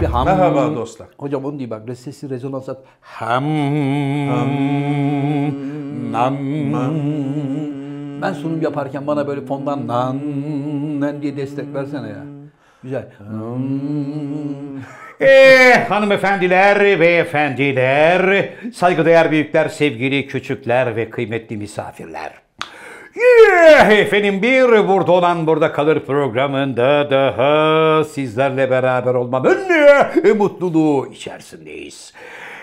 bir ham. Merhaba dostlar. Hocam onu değil bak. Sesi rezonans at. Ham. Nan. Ben sunum yaparken bana böyle fondan nan, nan diye destek versene ya. Güzel. Eh hanımefendiler, beyefendiler, saygıdeğer büyükler, sevgili küçükler ve kıymetli misafirler. Yeah, efendim bir burada olan burada kalır programında daha sizlerle beraber olmanın eh, mutluluğu içerisindeyiz.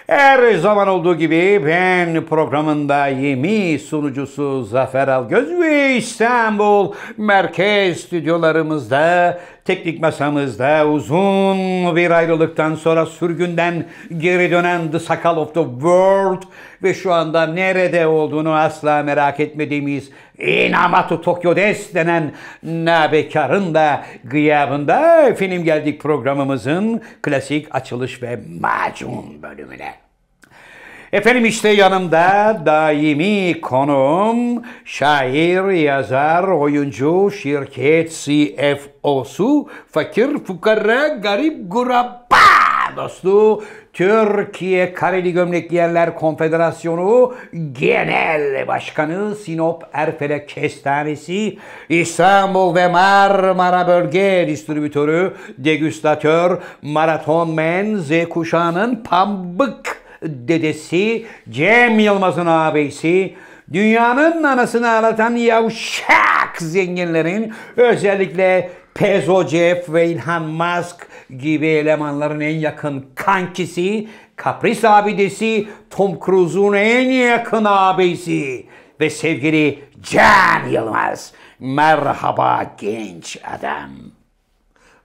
Her zaman olduğu gibi ben programın daimi sunucusu Zafer Algöz ve İstanbul Merkez stüdyolarımızda, teknik masamızda uzun bir ayrılıktan sonra sürgünden geri dönen The Sakal of the World ve şu anda nerede olduğunu asla merak etmediğimiz Inamatu Tokyo Des denen nabekarın da gıyabında efendim geldik programımızın klasik açılış ve macun bölümüne. Efendim işte yanımda daimi konuğum şair, yazar, oyuncu, şirket CFO'su, fakir, fukara, garip, guraba dostu, Türkiye Kareli Gömlek Giyenler Konfederasyonu Genel Başkanı Sinop Erfelek Kestanesi, İstanbul ve Marmara Bölge Distribütörü, Degüstatör, Maraton Men, Z kuşağının pambık dedesi, Cem Yılmaz'ın ağabeysi, dünyanın anasını ağlatan yavşak zenginlerin özellikle Pezo Jeff ve Ilhan Musk gibi elemanların en yakın kankisi, kapris abidesi, Tom Cruise'un en yakın ağabeysi ve sevgili Can Yılmaz. Merhaba genç adam.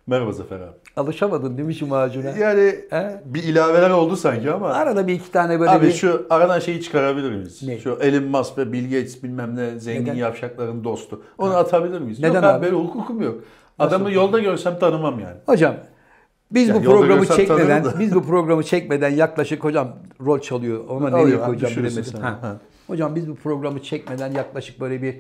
Merhaba Zafer abi. Alışamadın değil mi şu macuna? Yani He? bir ilaveler oldu sanki ama. Arada bir iki tane böyle Abi bir... şu aradan şeyi çıkarabilir miyiz? Ne? Şu Elon Musk ve Bill Gates bilmem ne zengin Neden? yavşakların dostu. Onu atabilir miyiz? Neden yok abi? Böyle hukukum yok. Adamı yolda görsem tanımam yani. Hocam biz Ya bu programı çekmeden biz bu programı çekmeden yaklaşık hocam rol çalıyor. Ona nereye koyacağım bilemedim. Ha. Ha. Hocam biz bu programı çekmeden yaklaşık böyle bir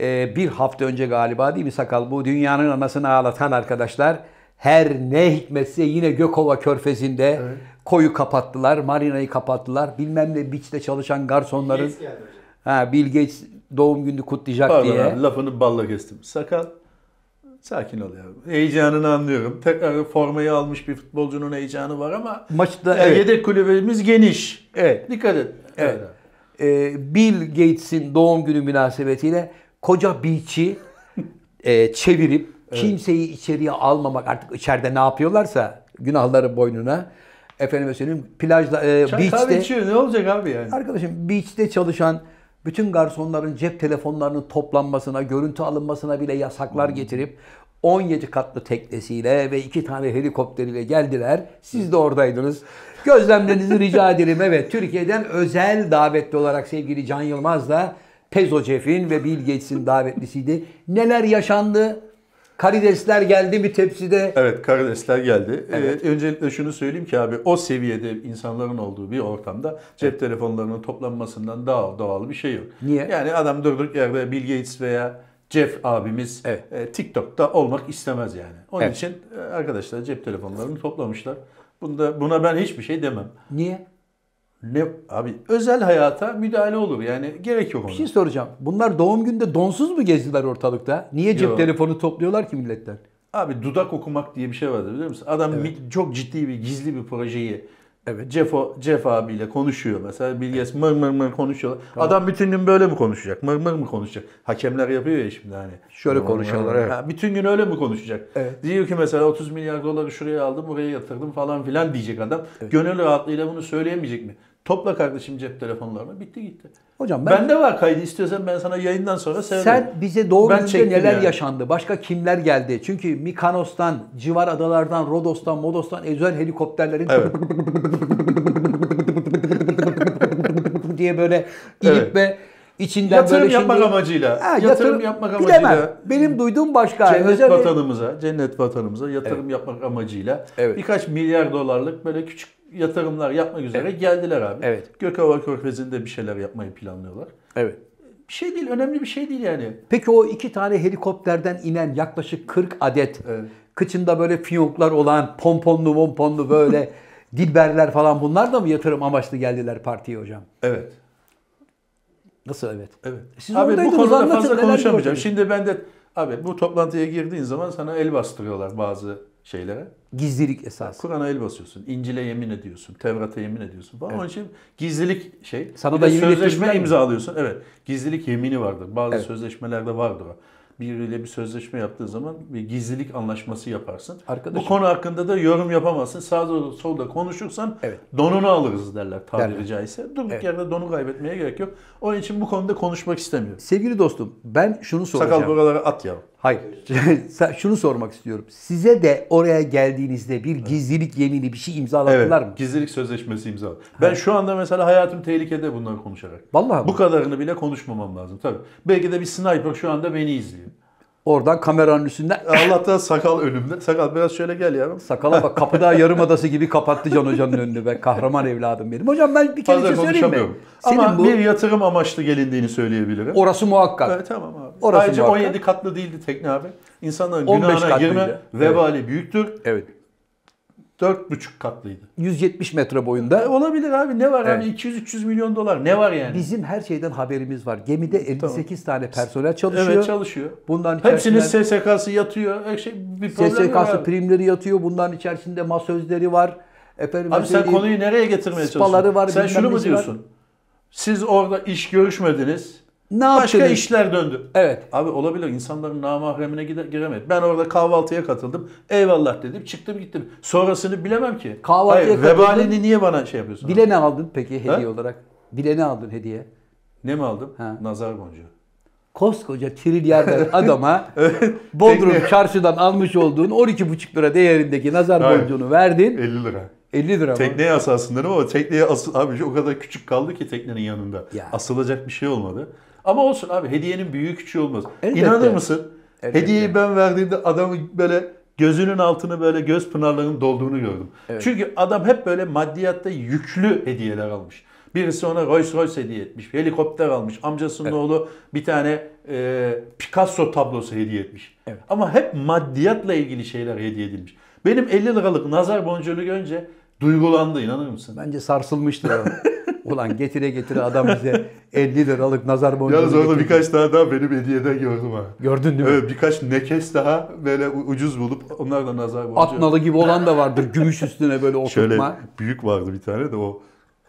e, bir hafta önce galiba değil mi sakal? Bu dünyanın anasını ağlatan arkadaşlar her ne hikmetse yine Gökova Körfezi'nde koyu kapattılar, marinayı kapattılar. Bilmem ne beach'te çalışan garsonların ha, Bill Gates doğum gününü kutlayacak Pardon diye. abi lafını balla kestim. Sakal sakin ol ya. Heyecanını anlıyorum. Tekrar formayı almış bir futbolcunun heyecanı var ama Maçta evet. yedek kulübemiz geniş. Evet. Dikkat et. Evet. Ee, Bill Gates'in doğum günü münasebetiyle koca beach'i e, çevirip kimseyi içeriye almamak artık içeride ne yapıyorlarsa günahları boynuna efendim söyleyeyim plajda e, Çay kahve beach'te içiyor ne olacak abi yani? arkadaşım beach'te çalışan bütün garsonların cep telefonlarının toplanmasına, görüntü alınmasına bile yasaklar getirip 17 katlı teknesiyle ve iki tane helikopteriyle geldiler. Siz de oradaydınız. Gözlemlerinizi rica ederim. Evet, Türkiye'den özel davetli olarak sevgili Can Yılmaz da Pezo Jeff'in ve Bill Gates'in davetlisiydi. Neler yaşandı? Karidesler geldi mi tepside? Evet karidesler geldi. Ee, öncelikle şunu söyleyeyim ki abi o seviyede insanların olduğu bir ortamda cep telefonlarının toplanmasından daha doğal bir şey yok. Niye? Yani adam durduk yerde Bill Gates veya Jeff abimiz Evet. e, TikTok'ta olmak istemez yani. Onun Evet. için e, arkadaşlar cep telefonlarını toplamışlar. Bunda buna ben hiçbir şey demem. Niye? Ne abi özel hayata müdahale olur. Yani gerek yok ona. Bir şey soracağım. Bunlar doğum günde donsuz mu gezdiler ortalıkta? Niye cep Yok. telefonu topluyorlar ki milletten? Abi dudak okumak diye bir şey vardı biliyor musun? Adam mi- çok ciddi bir gizli bir projeyi Evet. Jeff, o- Jeff abiyle konuşuyor mesela. Bill Gates mır mır mır konuşuyorlar. Adam bütün gün böyle mi konuşacak? Mır mır mı konuşacak? Hakemler yapıyor ya şimdi hani. Şöyle Mır mır konuşuyorlar, mır. evet. Ha, bütün gün öyle mi konuşacak? Evet. Diyor ki mesela 30 milyar doları şuraya aldım, buraya yatırdım falan filan diyecek adam. Gönül rahatlığıyla bunu söyleyemeyecek mi? Topla kardeşim cep telefonlarını. Bitti gitti. Hocam ben, Bende var kaydı istiyorsan ben sana yayından sonra seyrederim. sen bize doğum Ben neler yani. yaşandı? Başka kimler geldi? Çünkü Mikanos'tan, civar adalardan, Rodos'tan, Modos'tan özel helikopterlerin Evet. diye böyle inip Evet. ve içinden Yatırım böyle yapmak şimdi... amacıyla. Ha, yatırım, yapmak Bilemem. amacıyla. Benim duyduğum başka. Cennet özel vatanımıza, cennet vatanımıza yatırım yapmak amacıyla Evet. birkaç milyar dolarlık böyle küçük yatırımlar yapmak üzere geldiler abi. Evet. Gökova Körfezi'nde bir şeyler yapmayı planlıyorlar. Evet. bir şey değil, önemli bir şey değil yani. Peki o iki tane helikopterden inen yaklaşık 40 adet Evet. kıçında böyle fiyonklar olan pomponlu pomponlu böyle dilberler falan bunlar da mı yatırım amaçlı geldiler partiye hocam? Evet. Nasıl evet? Evet. Siz abi bu konuda anlatın, fazla konuşamayacağım. Şimdi ben de abi bu toplantıya girdiğin zaman sana el bastırıyorlar bazı şeylere. Gizlilik esas. Kur'an'a el basıyorsun, İncil'e yemin ediyorsun, Tevrat'a yemin ediyorsun falan. Onun için gizlilik şey. Sana bir da de yemin sözleşme ettirdiler mi? imzalıyorsun. Evet. Gizlilik yemini vardır. Bazı Evet. sözleşmelerde vardır o. Biriyle bir sözleşme yaptığın zaman bir gizlilik anlaşması yaparsın. Arkadaşım- Bu konu hakkında da yorum yapamazsın. Sağda solda konuşursan Evet. donunu alırız derler tabiri Derler. caizse. Durduk Evet. yerde donu kaybetmeye gerek yok. Onun için bu konuda konuşmak istemiyorum. Sevgili dostum ben şunu soracağım. Sakal buralara at ya. Hayır. Sen- şunu sormak istiyorum. Size de oraya geldiğinizde bir gizlilik yemini bir şey imzaladılar mı? Gizlilik sözleşmesi imzaladı. Ben şu anda mesela hayatım tehlikede bunları konuşarak. Vallahi Bu mi? kadarını bile konuşmamam lazım tabii. Belki de bir sniper şu anda beni izliyor. Oradan kameranın üstünden Allah'tan sakal önümde. Sakal biraz şöyle gel yavrum. sakala bak kapıda yarımadası gibi kapattı Can Hoca'nın önünü be. Kahraman evladım benim. Hocam ben bir kere şey söyleyeyim mi? Senin Ama bu bir yatırım amaçlı gelindiğini söyleyebilirim. orası muhakkak. Evet tamam abi. Orası Ayrıca muhakkak. 17 katlı değildi tekne abi. İnsanların 15 günahına girme Evet. vebali büyüktür. Evet. 4,5 katlıydı. 170 metre E, boyunda. olabilir abi ne var Evet. abi 200-300 milyon dolar ne var yani? Bizim her şeyden haberimiz var. Gemide 58 tane personel çalışıyor. evet çalışıyor. Bundan Hepsinin SSK'sı yatıyor. Şey bir problem yok SSK'sı primleri yatıyor. Bunların içerisinde masözleri var. Efendim Abi sen konuyu nereye getirmeye spaları çalışıyorsun? var, sen şunu mu nesi var. diyorsun? Siz orada iş görüşmediniz. Ne Başka yaptınız? işler döndü. Evet. Abi olabilir insanların namahremine gide- giremedi. Ben orada kahvaltıya katıldım. Eyvallah dedim. Çıktım gittim. Sonrasını bilemem ki. Kahvaltıya Hayır, katıldın. vebalini niye bana şey yapıyorsun? Bile ne aldın peki hediye Ha? olarak? Bile ne aldın hediye? Ne mi aldım? Ha. Nazar boncuğu. Koskoca trilyarder adama Bodrum Tekne- çarşıdan almış olduğun 12,5 lira değerindeki nazar Hayır. boncuğunu verdin. 50 lira. 50 lira mı? Tekneye asasın dedim ama tekneye asıl abi o kadar küçük kaldı ki teknenin yanında. Ya. Asılacak bir şey olmadı. Ama olsun abi hediyenin büyüğü küçüğü olmaz. Elbette. İnanır mısın? Elbette. Hediyeyi ben verdiğimde adamın böyle gözünün altını böyle göz pınarlarının dolduğunu gördüm. Evet. Çünkü adam hep böyle maddiyatta yüklü hediyeler almış. Birisi ona Rolls Royce hediye etmiş. Helikopter almış. Amcasının oğlu bir tane e, Picasso tablosu hediye etmiş. Evet. Ama hep maddiyatla ilgili şeyler hediye edilmiş. Benim 50 liralık nazar boncuğunu görünce duygulandı inanır mısın? Bence sarsılmıştır. Ulan getire getire adam bize 50 liralık nazar boncuğu Yalnız orada birkaç tane daha benim hediyeden gördüm ha. Gördün değil mi? Evet birkaç nekes daha böyle ucuz bulup onlar da nazar boncuğu. Atnalı gibi olan da vardır. Gümüş üstüne böyle oturtma. Şöyle büyük vardı bir tane de o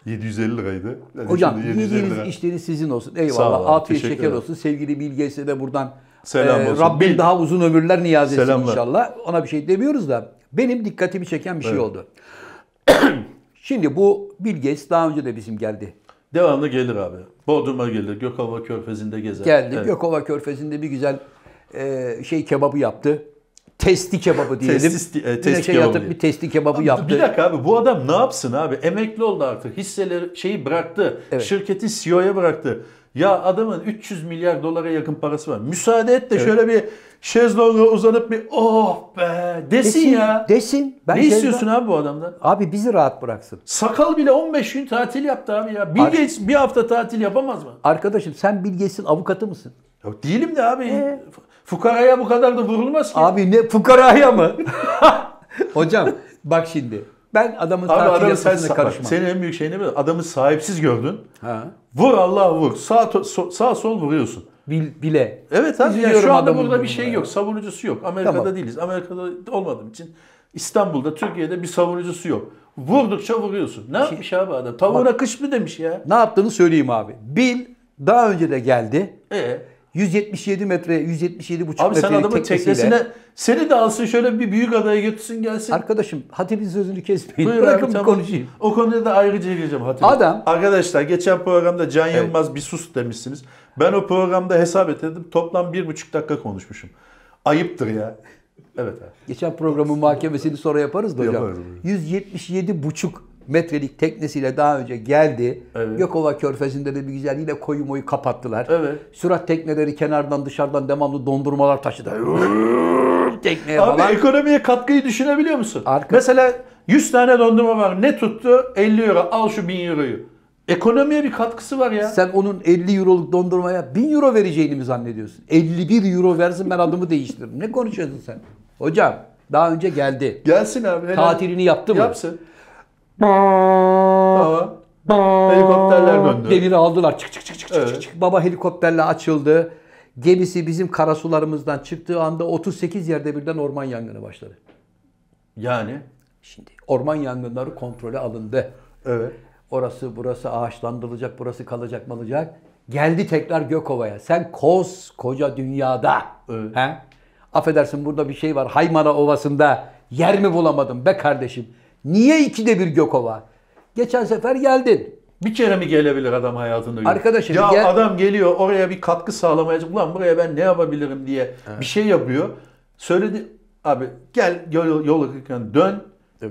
750 liraydı. Yani Hocam şimdi 750 yediğiniz lira. içtiğiniz sizin olsun. Eyvallah. abi, Afiyet şeker ederim. olsun. Sevgili Bilge'se de buradan Selam e, olsun. Rabbim Bil- daha uzun ömürler niyaz etsin Selamlar. inşallah. Ona bir şey demiyoruz da benim dikkatimi çeken bir şey Evet. oldu. Şimdi bu Bilges daha önce de bizim geldi. Devamlı gelir abi. Bodrum'a gelir. Gökova Körfezi'nde gezer. Geldi. Evet. Gökova Körfezi'nde bir güzel e, şey kebabı yaptı. Testi kebabı diyelim. Testis- e, testi Güneşe kebabı diye. bir testi kebabı Abi yaptı. Bir dakika abi bu adam ne yapsın abi? Emekli oldu artık. Hisseleri şeyi bıraktı. Evet. Şirketi CEO'ya bıraktı. Ya adamın 300 milyar dolara yakın parası var. Müsaade et de şöyle bir şezlonga uzanıp bir oh be desin, ya. Desin. Ben ne şey- istiyorsun abi bu adamdan? Abi bizi rahat bıraksın. Sakal bile 15 gün tatil yaptı abi ya. Bill Gates bir hafta tatil yapamaz mı? Arkadaşım sen Bilges'in avukatı mısın? Ya değilim de abi. Ee? Fukaraya bu kadar da vurulmaz ki. Abi ne fukaraya mı? Hocam bak şimdi. Ben adamın Abi tatil adamı sen bak, karışmam. senin en büyük şeyin ne biliyor? Adamı sahipsiz gördün. Ha. Vur Allah vur. Sağ, so- sağ sol vuruyorsun. Bil, bile. Evet abi ya Üzülüyorum şu anda burada bir şey ya. yok. Savunucusu yok. Amerika'da Tamam. değiliz. Amerika'da olmadığım için İstanbul'da, Türkiye'de bir savunucusu yok. Vurdukça vuruyorsun. Ne yapmış abi adam? Tavuğuna kış mı demiş ya? Ne yaptığını söyleyeyim abi. Bil daha önce de geldi. E 177 metre, 177 buçuk abi sen metrelik adamın teknesiyle. teknesine seni de alsın şöyle bir büyük adaya götürsün gelsin. Arkadaşım hatibin sözünü kesmeyin. Buyur Bırakın abi, tamam. konuşayım. O konuda da ayrıca gireceğim Hatip. Adam- Arkadaşlar geçen programda Can Yılmaz bir sus demişsiniz. Ben o programda hesap ettim. Toplam bir buçuk dakika konuşmuşum. Ayıptır ya. Evet abi. Geçen programın muhakemesini sonra yaparız da hocam. Yaparız, 177 buçuk metrelik teknesiyle daha önce geldi. Evet. Gökova Körfezi'nde de bir güzel yine koyu moyu kapattılar. Evet. Sürat tekneleri kenardan dışarıdan devamlı dondurmalar taşıdı. Tekneye Abi falan. ekonomiye katkıyı düşünebiliyor musun? Arka- Mesela 100 tane dondurma var. Ne tuttu? 50 euro. Al şu 1000 euroyu. Ekonomiye bir katkısı var ya. Sen onun 50 euroluk dondurmaya 1000 euro vereceğini mi zannediyorsun? 51 euro versin ben adımı değiştiririm. Ne konuşuyorsun sen? Hocam daha önce geldi. Gelsin abi. helal. Tatilini yaptı mı? Yapsın. Tamam. Helikopterler döndü. Demiri aldılar. Çık çık çık çık çık Evet. çık. Baba helikopterle açıldı. Gemisi bizim karasularımızdan çıktığı anda 38 yerde birden orman yangını başladı. Yani. Şimdi orman yangınları kontrole alındı. Evet. Orası burası ağaçlandırılacak, burası kalacak malacak. Geldi tekrar Gökova'ya. Sen koskoca dünyada. Evet. He? Affedersin burada bir şey var. Haymana Ovası'nda yer mi bulamadım be kardeşim? Niye ikide bir Gökova? Geçen sefer geldin. Bir kere mi gelebilir adam hayatında? Arkadaşım, Ya gel- adam geliyor oraya bir katkı sağlamaya. Ulan buraya ben ne yapabilirim diye bir şey yapıyor. Söyledi abi gel yol, yol akırken dön.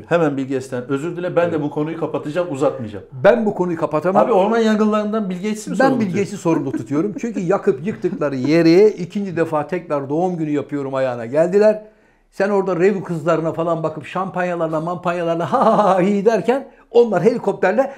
Hemen Bilgeç'ten özür dile. Ben de bu konuyu kapatacağım, uzatmayacağım. Ben bu konuyu kapatamam. Abi orman yangınlarından Bilgeç'i mi Ben sorumlu Bilgeç'i sorumlu tutuyorum. Çünkü yakıp yıktıkları yeri ikinci defa tekrar doğum günü yapıyorum ayağına geldiler. Sen orada rev kızlarına falan bakıp şampanyalarla mampanyalarla ha ha ha iyi derken onlar helikopterle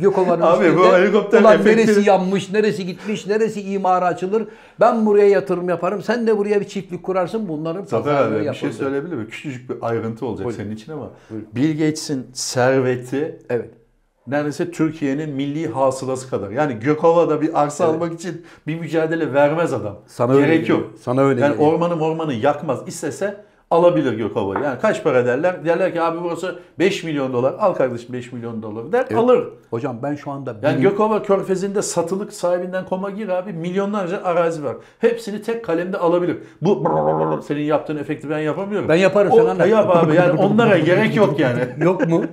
Gökova'nın Abi bu helikopter ulan efekti- neresi yanmış, neresi gitmiş, neresi imara açılır. Ben buraya yatırım yaparım. Sen de buraya bir çiftlik kurarsın. Bunların pazarlığı abi bir şey yapıldı. söyleyebilir miyim? Küçücük bir ayrıntı olacak Buyurun. senin için ama Bill Gates'in serveti Evet. Neredeyse Türkiye'nin milli hasılası kadar. Yani Gökova'da bir arsa almak için bir mücadele vermez adam. Sana öyle Gerek geliyor. yok. Sana öyle Yani geliyor. ormanı ormanı yakmaz. İstese alabilir Gökova'yı. Yani kaç para derler? Derler ki abi burası 5 milyon dolar. Al kardeşim 5 milyon dolar der alır. Hocam ben şu anda Yani bilim- Gökova Körfezi'nde satılık sahibinden koma gir abi milyonlarca arazi var. Hepsini tek kalemde alabilir. Bu senin yaptığın efekti ben yapamıyorum. Ben yaparım, O, sen anlat. Yap abi yani onlara gerek yok yani. yok mu?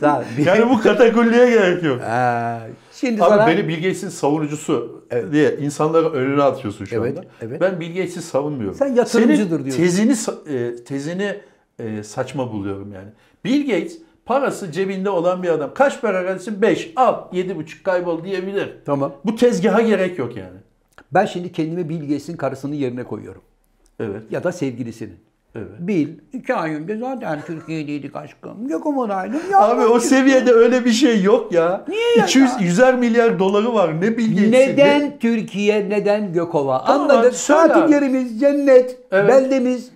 Sağ- Yani bu katakulliye gerek yok. Ee, şimdi Abi sana beni Bill Gates'in savunucusu diye insanları önüne atıyorsun şu Evet, anda. evet. Ben Bill Gates'i savunmuyorum. Sen yatırımcıdır Senin diyorsun. Tezini e, tezini e, saçma buluyorum yani. Bill Gates parası cebinde olan bir adam. Kaç para kardeşim? 5. Al. 7,5 kaybol diyebilir. Tamam. Bu tezgaha gerek yok yani. Ben şimdi kendimi Bill Gates'in karısının yerine koyuyorum. Evet. Ya da sevgilisinin. Evet. Bill, iki ay önce zaten Türkiye'deydik aşkım. Gökomo'daydım. Ya Abi o seviyede öyle bir şey yok ya. Niye ya? 200 100'er milyar doları var. Ne Bill Gates'i, ne- Neden Türkiye, neden Gökova? Tamam Anladık. yerimiz, cennet, Evet. beldemiz,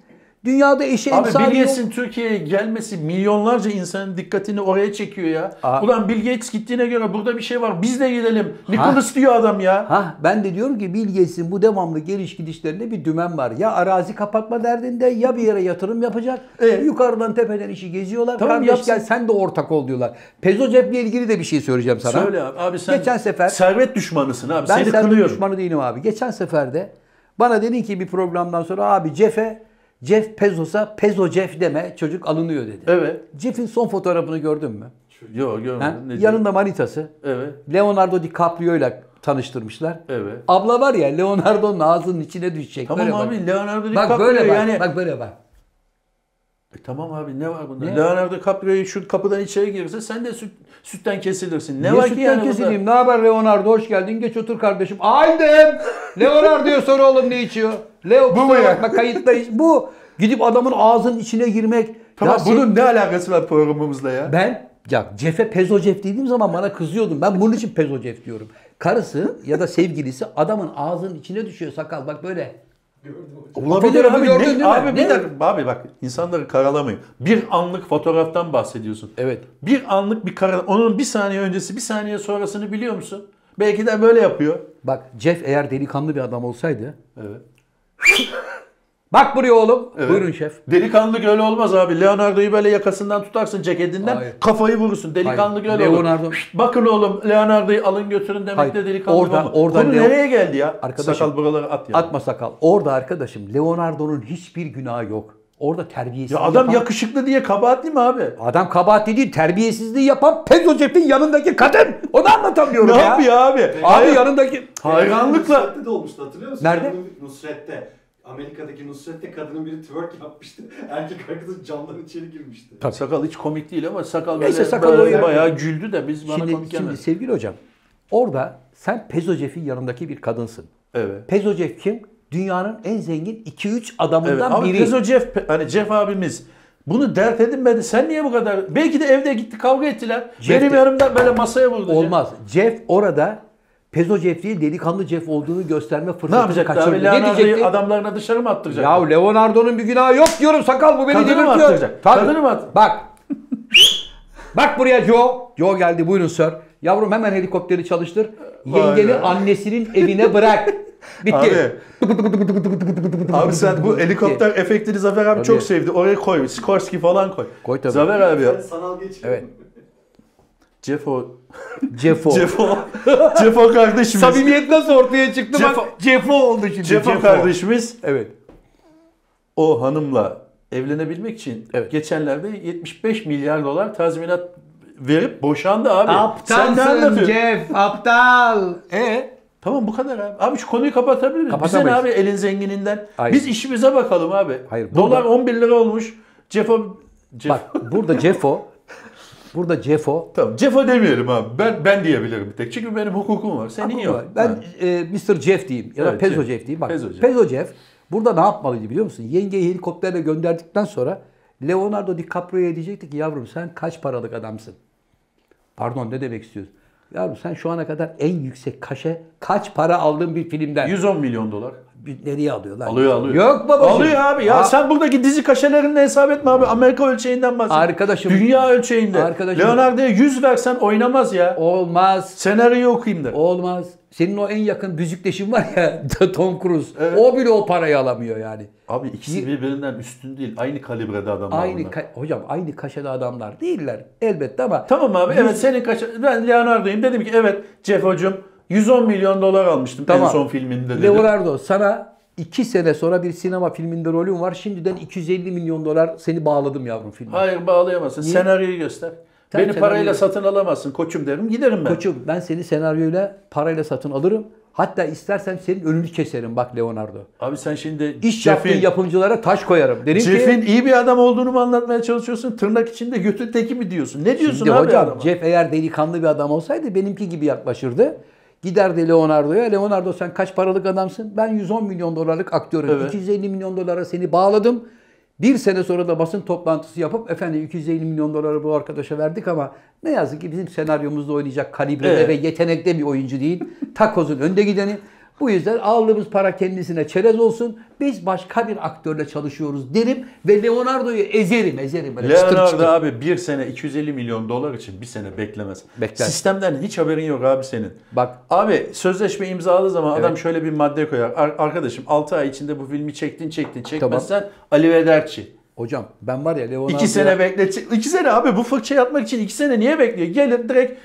dünyada eşi Abi emsali Bill yok. Gates'in Türkiye'ye gelmesi milyonlarca insanın dikkatini oraya çekiyor ya. Aa. Ulan Bill Gates gittiğine göre burada bir şey var. Biz de gidelim. Nicholas diyor adam ya. Ha ben de diyorum ki Bill Gates'in bu devamlı geliş gidişlerinde bir dümen var. Ya arazi kapatma derdinde ya bir yere yatırım yapacak. E? Yukarıdan tepeden işi geziyorlar. Tamam, Kardeş yapsın. gel sen de ortak ol diyorlar. Pezocev'le ilgili de bir şey söyleyeceğim sana. Söyle abi. Abi sen Geçen sefer- servet düşmanısın abi. Ben Seni servet kınıyorum. düşmanı değilim abi. Geçen seferde bana dedin ki bir programdan sonra abi Jeff'e Jeff Bezos'a Pezo Jeff deme çocuk alınıyor dedi. Evet. Jeff'in son fotoğrafını gördün mü? Yok görmedim. Yanında manitası. Evet. Leonardo DiCaprio ile tanıştırmışlar. Evet. Abla var ya Leonardo'nun ağzının içine düşecek. Tamam Böyle abi bak. Leonardo Bak DiCaprio böyle bak. yani. Bak böyle bak. E tamam abi ne var bunda? Ne? Leonardo DiCaprio'yu şu kapıdan içeri girse sen de süt, sütten kesilirsin. Ne Niye var ki sütten yani kesileyim? Ne haber Leonardo? Hoş geldin. Geç otur kardeşim. Aydım. Leonardo'ya sor oğlum ne içiyor. Leo Bu mu ya? bakma kayıttayız. Bu gidip adamın ağzının içine girmek. Tamam Ya sen- bunun ne alakası var programımızla ya? Ben ya Jeff'e Pezocef dediğim zaman bana kızıyordum. Ben bunun için Pezocef diyorum. Karısı ya da sevgilisi adamın ağzının içine düşüyor sakal bak böyle. Olabilir abi. gördün Ne- abi bir Ne? dakika. Abi bak insanları karalamayın. Bir anlık fotoğraftan bahsediyorsun. Evet. Bir anlık bir kara onun bir saniye öncesi bir saniye sonrasını biliyor musun? Belki de böyle yapıyor. Bak Jeff eğer delikanlı bir adam olsaydı. Evet. Bak buraya oğlum. Evet. Buyurun şef. Delikanlık öyle olmaz abi. Leonardo'yu böyle yakasından tutarsın ceketinden Hayır. kafayı vurursun. Delikanlık Hayır. öyle Leonardo- olur. Bakın oğlum Leonardo'yu alın götürün demek Hayır. de delikanlık Orada- olmaz. orada Konu Leo- nereye geldi ya? Arkadaşım, Sakal buraları at ya. Atma sakal. Orada arkadaşım Leonardo'nun hiçbir günahı yok. Orada terbiyesiz Ya adam yapan, yakışıklı diye kabahatli mi abi? adam kabahatli değil terbiyesizliği yapan Pezocef'in yanındaki kadın. Onu anlatamıyorum Ne ya. yapıyor abi? Abi Hayır. yanındaki Hayranlıkla. Nusret'te de olmuştu hatırlıyor musun? Nerede? Nusret'te. Amerika'daki Nusret'te kadının biri twerk yapmıştı. Erkek arkadaş camdan içeri girmişti. Sakal hiç komik değil ama sakal Neyse, böyle, sakal böyle bayağı güldü de biz bana Şimdi, komik şimdi gelmedi. sevgili hocam orada sen Pezocef'in yanındaki bir kadınsın. Evet. Pezocef kim? Dünyanın en zengin 2-3 Evet. adamından Ama biri. Pezo Jeff, hani Jeff abimiz Bunu dert edinmedi. Sen niye bu kadar? Belki de evde gitti kavga ettiler. Jeff Benim de- yanımdan böyle masaya vurdu. Olmaz. Jeff orada Pezo Jeff değil delikanlı Jeff olduğunu gösterme fırsatını Ne yapacaktı kaçırdı. abi? Ne diyecekti? adamlarına dışarı mı attıracak? Ya Leonardo'nun bir günahı yok diyorum sakal bu beni Kadını mı delirtiyor. attıracak? Tabii. Kadını mı at- Bak. Bak buraya Joe. Joe geldi buyurun sir. Yavrum hemen helikopteri çalıştır. Yengeni annesinin evine bırak. Bitti. Abi. Abi sen bu helikopter efektini Zafer abi Tabii. çok sevdi. Oraya koy. Skorsky falan koy. Koy tabii. Zafer abi ya. Sen sanal geçiyor. Evet. Cefo. Cefo. Cefo. Cefo kardeşimiz. Samimiyet nasıl ortaya çıktı Cefo- bak. Cefo oldu şimdi. Cefo kardeşimiz Evet. o hanımla evlenebilmek için Evet. geçenlerde 75 milyar dolar tazminat verip boşandı abi. Aptalsın? Jeff. Aptal. E Tamam bu kadar abi. Abi şu konuyu kapatabilir miyiz? Bize ne abi elin zengininden? Hayır. Biz işimize bakalım abi. Hayır, Dolar burada- 11 lira olmuş. Cefo... Cef- bak burada Cefo. Burada Cefo. Tamam Cefo demeyelim abi. Ben ben diyebilirim bir tek. Çünkü benim hukukum var. Senin yok. Ben Ha. e, Mr. Jeff diyeyim ya da Evet, Pezo Jeff. Jeff diyeyim. Bak Pezo Jeff. Pezo Jeff burada ne yapmalıydı biliyor musun? Yengeyi helikopterle gönderdikten sonra Leonardo DiCaprio'ya diyecekti ki yavrum sen kaç paralık adamsın? Pardon ne demek istiyorsun? Yavrum sen şu ana kadar en yüksek kaşe kaç para aldın bir filmden? 110 milyon dolar. Nereye alıyor lan? Alıyor alıyor. Yok babacığım. Alıyor abi ya. Ha- Sen buradaki dizi kaşelerini hesap etme abi. Amerika ölçeğinden bahset. Arkadaşım- Dünya ölçeğinde. Arkadaşım- Leonardo'ya 100 versen oynamaz ya. Olmaz. Senaryoyu okuyayım der. Olmaz. Senin o en yakın büzükleşin var ya Tom Cruise. Evet. O bile o parayı alamıyor yani. Abi ikisi birbirinden üstün değil. Aynı kalibrede adamlar Aynı ka- hocam aynı kaşede adamlar değiller elbette ama Tamam abi evet senin kaç... Ben Leonardo'yum. Dedim ki evet Jeff hocam 110 milyon dolar almıştım en Tamam. son filminde dedim. Leonardo sana 2 sene sonra bir sinema filminde rolün var. Şimdiden 250 milyon dolar seni bağladım yavrum filme. Hayır bağlayamazsın. Niye? Senaryoyu göster. Sen Beni senaryoyu- parayla satın alamazsın koçum derim. Giderim ben. Koçum ben seni senaryoyla parayla satın alırım. Hatta istersen senin önünü keserim bak Leonardo. Abi sen şimdi İş yaptığın Jeff'in, yapımcılara taş koyarım. Derim Jeff'in ki iyi bir adam olduğunu mu anlatmaya çalışıyorsun? Tırnak içinde götü teki mi diyorsun? Ne diyorsun Şimdi abi hocam adama? Jeff eğer delikanlı bir adam olsaydı benimki gibi yaklaşırdı. Giderdi Leonardo'ya. Leonardo sen kaç paralık adamsın? Ben 110 milyon dolarlık aktörüm. Evet. 250 milyon dolara seni bağladım. Bir sene sonra da basın toplantısı yapıp efendim 250 milyon doları bu arkadaşa verdik ama ne yazık ki bizim senaryomuzda oynayacak kalibrede Evet. ve yetenekte bir oyuncu değil. Takozun önde gideni. Bu yüzden aldığımız para kendisine çerez olsun. Biz başka bir aktörle çalışıyoruz derim ve Leonardo'yu ezerim, ezerim. Böyle çıtır Leonardo çıtır. abi bir sene 250 milyon dolar için bir sene beklemez. Bekler. Sistemden hiç haberin yok abi senin. Bak Abi sözleşme imzaladığı zaman adam Evet. şöyle bir madde koyar. Ar- arkadaşım 6 ay içinde bu filmi çektin çektin çekmezsen Ali Vederci. hocam ben var ya Leonardo'ya... 2 sene beklet. 2 sene abi bu fırçayı atmak için 2 sene niye bekliyor? Gelir direkt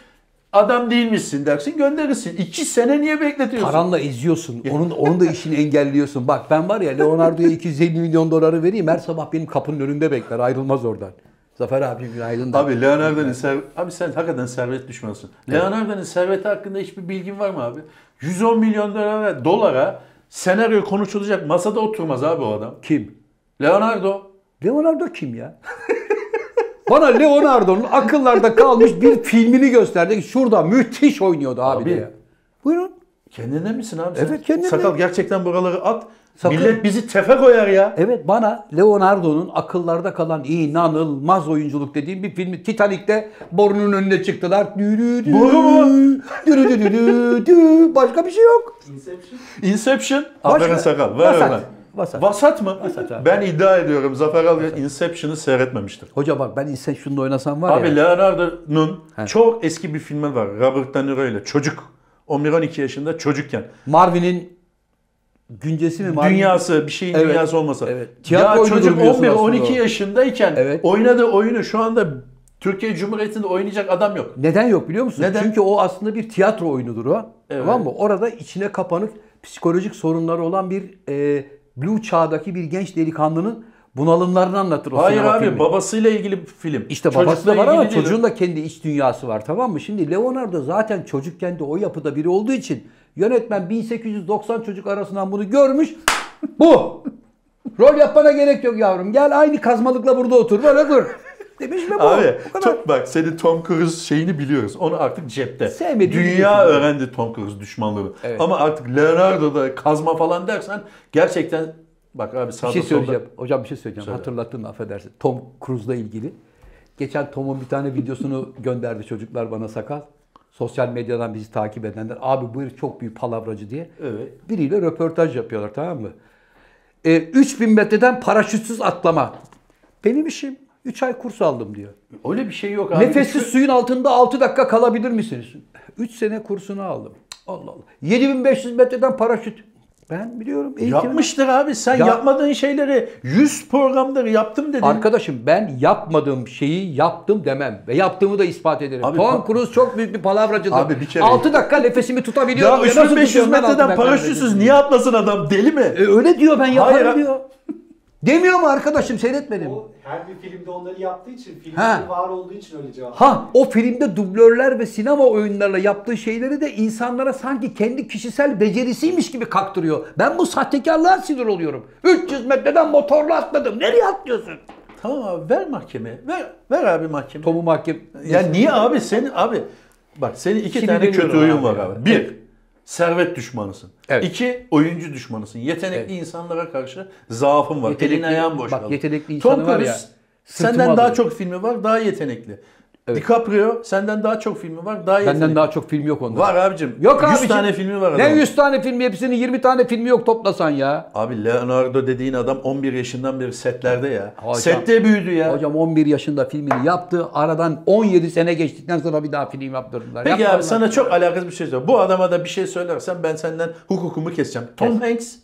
adam değilmişsin dersin gönderirsin. 2 sene niye bekletiyorsun? Paranla eziyorsun. Onun onun da işini engelliyorsun. Bak ben var ya Leonardo'ya 250 milyon doları vereyim. Her sabah benim kapının önünde bekler. Ayrılmaz oradan. Zafer abi günaydın. da. Abi Leonardo'nun servet... Abi sen hakikaten servet düşmanısın. Leonardo'nun serveti hakkında hiçbir bilgin var mı abi? 110 milyon dolara, dolara senaryo konuşulacak masada oturmaz abi o adam. Kim? Leonardo. Leonardo kim ya? Bana Leonardo'nun akıllarda kalmış bir filmini gösterdi. Şurada müthiş oynuyordu abi, Abi. diye. Buyurun. Kendinden misin abi sen? Evet, kendimden. Sakal gerçekten buraları at. Sakın. Millet bizi tefe koyar ya. Evet bana Leonardo'nun akıllarda kalan inanılmaz oyunculuk dediğim bir filmi Titanic'te borunun önüne çıktılar. Dü dü Boru mu? dü dü dü dü dü dü. Başka bir şey yok. Inception. Inception. Başka- Aferin Sakal. Ver Vasat. Vasat. Vasat mı? Vasat abi. Ben iddia ediyorum Zafer Algöz Inception'ı seyretmemiştir. Hoca bak ben Inception'da oynasam var Abi ya. Leonardo'nun çok eski bir filmi var. Robert De Niro ile. Çocuk. 11-12 yaşında çocukken. Marvin'in güncesi mi? Marvin? Dünyası bir şeyin Evet, dünyası olmasa. evet. Ya Tiyatro çocuk oyunudur diyorsun 11-12 aslında o. yaşındayken Evet. oynadığı oyunu şu anda Türkiye Cumhuriyeti'nde oynayacak adam yok. Neden yok biliyor musun? Neden? Çünkü o aslında bir tiyatro oyunudur o. Evet. Tamam mı? Orada içine kapanık psikolojik sorunları olan bir e, blue çağdaki bir genç delikanlının bunalımlarını anlatır o Hayır abi filmi. babasıyla ilgili bir film. İşte Çocukla babası da var ama değil. çocuğun da kendi iç dünyası var tamam mı? Şimdi Leonardo zaten çocukken de o yapıda biri olduğu için yönetmen 1890 çocuk arasından bunu görmüş. Bu. Rol yapmana gerek yok yavrum. Gel aynı kazmalıkla burada otur. Böyle dur. Demiş ve bu. Abi bu çok bak senin Tom Cruise şeyini biliyoruz. Onu artık cepte. Sevmediğini Dünya öğrendi Tom Cruise düşmanlığını. Evet. Ama artık Leonardo'da kazma falan dersen gerçekten Bak abi Bir sağda şey solda- söyleyeceğim. Hocam bir şey söyleyeceğim. Söyle. Hatırlattın affedersin. Tom Cruise'la ilgili. Geçen Tom'un bir tane videosunu gönderdi çocuklar bana sakal. Sosyal medyadan bizi takip edenler. Abi bu herif çok büyük palavracı diye. Evet. Biriyle röportaj yapıyorlar tamam mı? E, 3000 metreden paraşütsüz atlama. Benim işim. 3 ay kurs aldım diyor. Öyle bir şey yok abi. Nefessiz suyun altında 6 dakika kalabilir misiniz? 3 sene kursunu aldım. Allah Allah. 7500 metreden paraşüt. Ben biliyorum. eğitimini- Yapmıştır abi. Sen Ya- yapmadığın şeyleri 100 programları yaptım dedin. Arkadaşım ben yapmadığım şeyi yaptım demem. Ve yaptığımı da ispat ederim. Abi Tom Cruise çok büyük bir palavracıdır. Abi bir kere- 6 dakika nefesimi tutabiliyorum. ya Nasıl 3500 tutuyorum ben altı metreden paraşütsüz niye atlasın adam? Deli mi? E, öyle diyor ben yaparım Hayır, diyor. Demiyor mu arkadaşım seyretmedim. O her bir filmde onları yaptığı için, filmde Ha. var olduğu için öyle cevap. Ha o filmde dublörler ve sinema oyunlarıyla yaptığı şeyleri de insanlara sanki kendi kişisel becerisiymiş gibi kaktırıyor. Ben bu sahtekarlığa sinir oluyorum. 300 metreden motorla atladım. Nereye atlıyorsun? Tamam abi ver mahkemeye. Ver, ver abi mahkemeye. Tomu mahkem... Ya niye abi senin abi bak senin iki tane Sinirleniyorum kötü oyun abi var abi. Bir servet düşmanısın. Evet. İki oyuncu düşmanısın. Yetenekli insanlara karşı zaafın var. Yetenekli- Elin ayağın boş. bak, kaldı. yetenekli Tom insanı var Cruise ya, Senden daha alırım. çok filmi var, daha yetenekli. DiCaprio senden daha çok filmi var, daha. Benden daha çok film yok onda. Var abicim. Yok 100 abicim. tane filmi var Ne adamın. 100 tane filmi hepsinin 20 tane filmi yok toplasan ya. Abi Leonardo dediğin adam 11 yaşından beri setlerde ya. Hocam- Sette büyüdü ya. Hocam 11 yaşında filmini yaptı. Aradan 17 sene geçtikten sonra bir daha film yaptırdılar. Peki Yapma abi sana çok alakasız bir şey söyleyeyim. Bu adama da bir şey söylersen ben senden hukukumu keseceğim. Tom Hanks.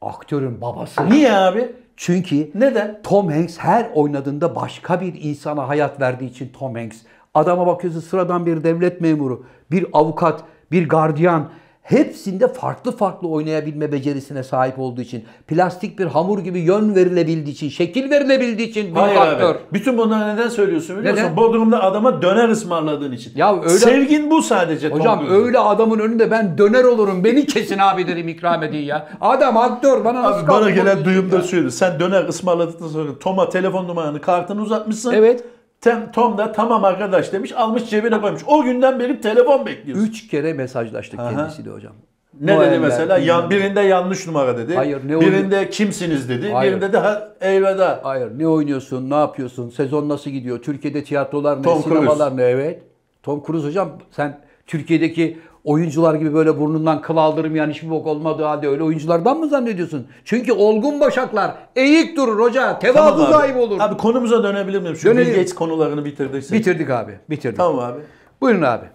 Aktörün babası. Niye abi? Çünkü Neden? Tom Hanks her oynadığında başka bir insana hayat verdiği için Tom Hanks. Adama bakıyorsun sıradan bir devlet memuru, bir avukat, bir gardiyan. Hepsinde farklı farklı oynayabilme becerisine sahip olduğu için, plastik bir hamur gibi yön verilebildiği için, şekil verilebildiği için büyük Hayır aktör. abi. Bütün bunları neden söylüyorsun biliyor musun? Neden? Bodrum'da adama döner ısmarladığın için. Ya öyle- Sevgin bu sadece Hocam öyle adamın önünde ben döner olurum. Beni kesin abi derim ikram edin ya. Adam aktör bana nasıl Abi bana gelen duyumda ya? şuydu. Sen döner ısmarladıktan sonra Tom'a telefon numaranı kartını uzatmışsın. Evet. Tem, Tom da tamam arkadaş demiş almış cebine koymuş. O günden beri telefon bekliyorsun. Üç kere mesajlaştık Aha. kendisiyle hocam. Ne Noeller, dedi mesela? Yan, birinde yanlış numara dedi. Hayır, ne birinde kimsiniz dedi. Hayır. Birinde de elveda. Hayır ne oynuyorsun, ne yapıyorsun, sezon nasıl gidiyor, Türkiye'de tiyatrolar ne, Tom sinemalar ne evet. Tom Cruise hocam sen Türkiye'deki oyuncular gibi böyle burnundan kıl aldırmayan hiçbir bok olmadığı halde öyle oyunculardan mı zannediyorsun? Çünkü olgun başaklar eğik durur hoca, tevazu Tamam sahibi olur. Abi konumuza dönebilir miyim? Şu Dönelim. Gates konularını bitirdiysek. Bitirdik abi, bitirdik. Tamam abi. Buyurun abi.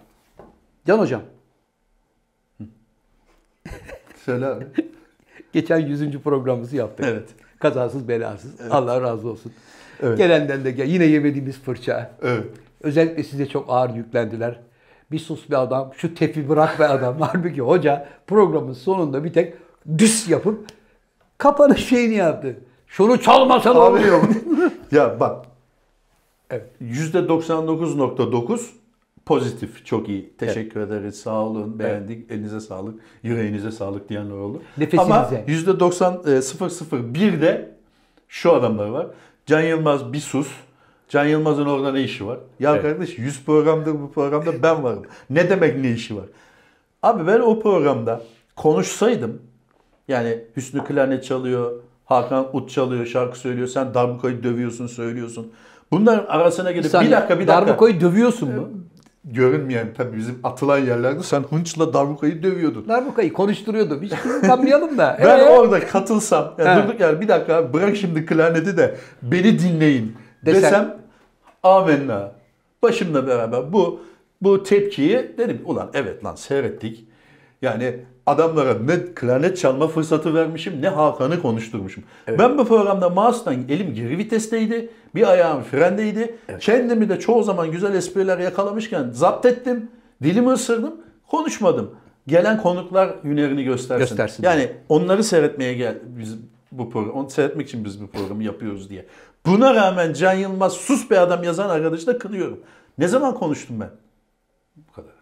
Can hocam, Söyle abi. geçen 100. programımızı yaptık. Evet. Kazasız belasız. Allah razı olsun. Evet. Gelenden de gel. Yine yemediğimiz fırça. Evet. Özellikle size çok ağır yüklendiler. Bir sus be adam, şu tepi bırak be adam. Halbuki hoca programın sonunda bir tek düs yapıp kapanış şeyini yaptı. Şunu çalmasan olmuyor. Ya bak. Evet. %99.9 pozitif. Çok iyi. Teşekkür ederiz. Sağ olun. Beğendik. Elinize sağlık. Yüreğinize sağlık diyenler oldu. Nefesinize. Ama %90 001'de şu adamlar var. Can Yılmaz bir sus. Can Yılmaz'ın orada ne işi var? Ya Evet. kardeş 100 programdır bu programda ben varım. Ne demek ne işi var? Abi ben o programda konuşsaydım yani Hüsnü klarnet çalıyor, Hakan ut çalıyor, şarkı söylüyor, sen darbukayı dövüyorsun, söylüyorsun. Bunların arasına Bir gidip bir, saniye, dakika bir dakika. Darbukayı dövüyorsun mu? Görünmeyen tabii bizim atılan yerlerde sen hınçla darbukayı dövüyordun. Darbukayı konuşturuyordum. Hiç kıskanmayalım da. Ben Ee? orada katılsam, ya He. durduk yani bir dakika bırak şimdi klarneti de beni dinleyin Desen- desem amenna. Başımla beraber bu bu tepkiyi dedim ulan evet lan seyrettik. Yani adamlara ne klarnet çalma fırsatı vermişim ne Hakan'ı konuşturmuşum. Ben bu programda mouse'dan elim geri vitesteydi. Bir ayağım frendeydi. Kendimi de çoğu zaman güzel espriler yakalamışken zapt ettim. Dilimi ısırdım. Konuşmadım. Gelen konuklar hünerini göstersin. Göstersin. Yani onları seyretmeye gel biz bu program, onu seyretmek için biz bu programı yapıyoruz diye. Buna rağmen Can Yılmaz sus be adam yazan arkadaşı da kınıyorum. Ne zaman konuştum ben? Bu kadar.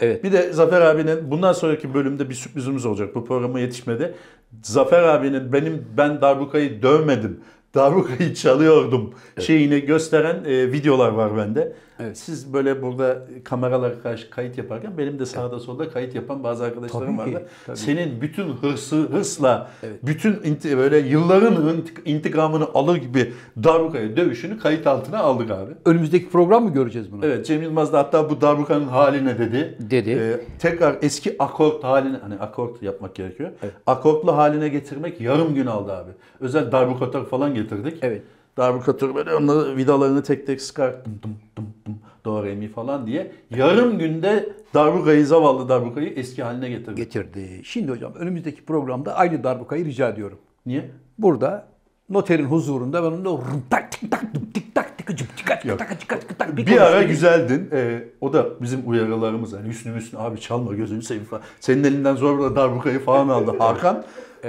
Evet. Bir de Zafer abinin bundan sonraki bölümde bir sürprizimiz olacak. Bu programa yetişmedi. Zafer abinin benim ben darbukayı dövmedim. Darbukayı çalıyordum şeyini gösteren e, videolar var bende. Evet. Siz böyle burada kameralara karşı kayıt yaparken benim de sağda solda kayıt yapan bazı arkadaşlarım Tabii ki, vardı. tabii. Senin bütün hırsı, hırsla, bütün inti- böyle yılların intik- intikamını alır gibi darbukaya dövüşünü kayıt altına aldık abi. Önümüzdeki program mı göreceğiz bunu? Evet Cem Yılmaz da hatta bu darbukanın haline dedi. Dedi. Ee, tekrar eski akort haline hani akort yapmak gerekiyor. Akortlu haline getirmek yarım gün aldı abi. Özel darbukatör falan getirdik. Evet. Darbukatör böyle onları vidalarını tek tek sıkar. Dım dım dım dım. Do re mi falan diye. Yarım günde darbukayı zavallı darbukayı eski haline getirdik. Getirdi. Şimdi hocam önümüzdeki programda aynı darbukayı rica ediyorum. Niye? Burada noterin huzurunda ben onu tak tik tak dım tik tak tik cık tik tak tik tak tak tak Bir ara güzeldin. Ee, o da bizim uyarılarımız. Yani Hüsnü Hüsnü abi çalma gözünü seveyim falan. Senin elinden zorla darbukayı falan aldı Hakan.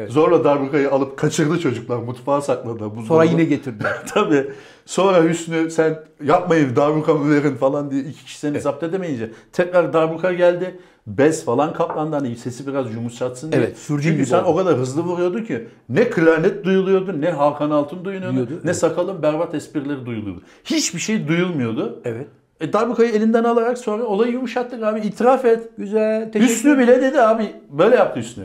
Zorla darbukayı alıp kaçırdı çocuklar. Mutfağa sakladı. Sonra buzdolabı. yine getirdiler. Tabii. Sonra Hüsnü sen yapmayın darbukamı verin falan diye iki kişi seni zapt edemeyince tekrar darbuka geldi. Bez falan kaplandı hani sesi biraz yumuşatsın diye. Evet, sürgün Çünkü sen oldu. o kadar hızlı vuruyordun ki ne klarnet duyuluyordu ne Hakan Altun duyuluyordu Duyuyordu, ne evet. sakalın berbat esprileri duyuluyordu. Hiçbir şey duyulmuyordu. Evet. E darbukayı elinden alarak sonra olayı yumuşattık abi itiraf et. Güzel. Teşekkür Hüsnü bile dedi abi böyle yaptı Hüsnü.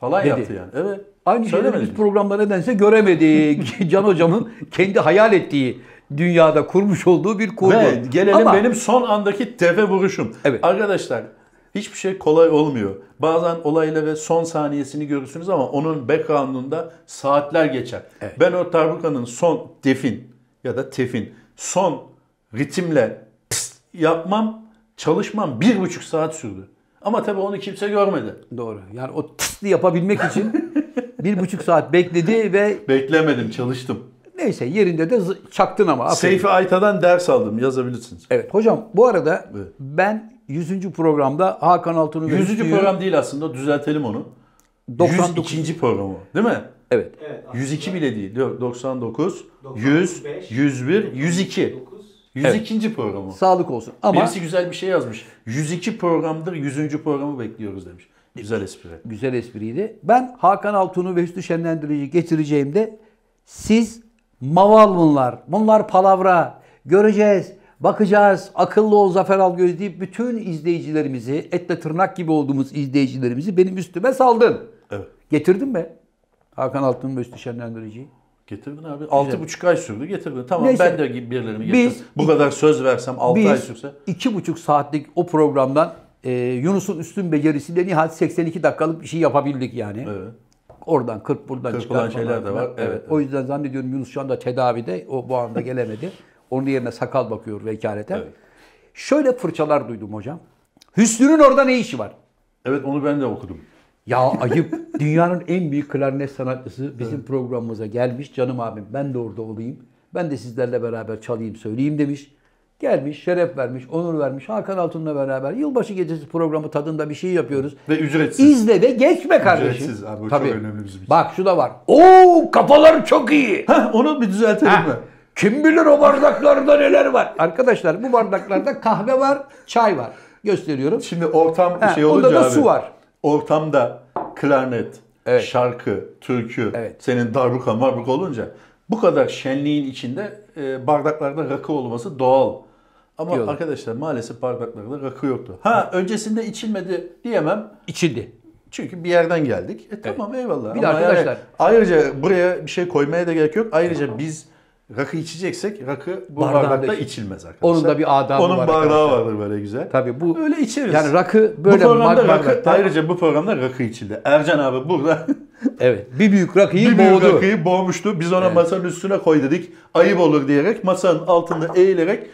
Falan Dedi. yaptı yani. Evet. Aynı şeyleri biz programda nedense göremedik. Can hocamın kendi hayal ettiği dünyada kurmuş olduğu bir kurgu. Ve gelelim Ama benim son andaki tefe vuruşum. Evet. Arkadaşlar hiçbir şey kolay olmuyor. Bazen olayları son saniyesini görürsünüz ama onun background'unda saatler geçer. Ben o darbukanın son defin ya da tefin son ritimle pst yapmam, çalışmam bir buçuk saat sürdü. Ama tabii onu kimse görmedi. Doğru. Yani o tıslı yapabilmek için bir buçuk saat bekledi ve Beklemedim, çalıştım. neyse yerinde de çaktın ama. aferin. Seyfi Ayta'dan ders aldım, yazabilirsiniz. Evet hocam bu arada Evet. ben 100. programda Hakan Altun'u ve 100. Hüsnü'yü- program değil aslında, düzeltelim onu. 99. 102. programı, değil mi? Evet. Evet. 102 bile değil. Yok, 99, 100, 95, 101, 102. 9. 102. programı. Sağlık olsun. Ama Birisi güzel bir şey yazmış. 102 programdır 100. programı bekliyoruz demiş. Güzel espri. güzel espriydi. Ben Hakan Altun'u ve Hüsnü Şenlendirici'yi getireceğimde siz maval bunlar. Bunlar palavra. Göreceğiz. Bakacağız. Akıllı ol Zafer Algöz deyip bütün izleyicilerimizi, etle tırnak gibi olduğumuz izleyicilerimizi benim üstüme saldın. Evet. Getirdin mi? Hakan Altun ve Hüsnü Şenlendirici'yi. Getirdin abi. 6,5 ay sürdü getirdin. Tamam Neyse. ben de birilerini getirdim. Biz- Bu kadar söz versem 6 ay sürse. iki buçuk saatlik o programdan e, Yunus'un üstün becerisiyle nihayet 82 dakikalık bir şey yapabildik yani. Evet. Oradan 40 buradan 40 çıkar olan falan şeyler de var. Evet, evet. O yüzden zannediyorum Yunus şu anda tedavide. O bu anda gelemedi. Onun yerine sakal bakıyor vekaleten. Evet. Şöyle fırçalar duydum hocam. Hüsnü'nün orada ne işi var? Evet onu ben de okudum. Ya ayıp. Dünyanın en büyük klarnet sanatçısı bizim programımıza gelmiş. Canım abim ben de orada olayım. Ben de sizlerle beraber çalayım söyleyeyim demiş. Gelmiş, şeref vermiş, onur vermiş. Hakan Altun'la beraber yılbaşı gecesi programı tadında bir şey yapıyoruz. Ve ücretsiz. İzle ve geçme kardeşim. Ücretsiz abi, o çok önemli bizim için. Bak şu da var. Oo kafalar çok iyi. Heh, onu bir düzeltelim Heh, mi? Kim bilir o bardaklarda neler var. Arkadaşlar bu bardaklarda kahve var, çay var. Gösteriyorum. Şimdi ortam Ha, şey onda olunca da abi. su var. Ortamda klarnet, Evet. şarkı, türkü, Evet. senin darbuka marbuka olunca bu kadar şenliğin içinde e, bardaklarda rakı olması doğal. Ama Diyorlar. arkadaşlar maalesef bardaklarda rakı yoktu. Ha öncesinde içilmedi diyemem. İçildi. Çünkü bir yerden geldik. E tamam eyvallah. Bir Ama arkadaşlar- yani ayrıca buraya bir şey koymaya da gerek yok. Ayrıca biz rakı içeceksek rakı bu Bardağında bardakta iç- içilmez arkadaşlar. Onun da bir adabı Onun var bardağı arkadaşlar. vardır böyle güzel. Tabii bu Öyle içeriz. yani rakı bu böyle programda mag rakı, bardakta. ayrıca bu programda rakı içildi. Ercan abi burada Evet. Bir büyük rakıyı bir büyük boğdu. rakıyı boğmuştu. Biz ona masanın üstüne koy dedik. Ayıp olur diyerek masanın altında eğilerek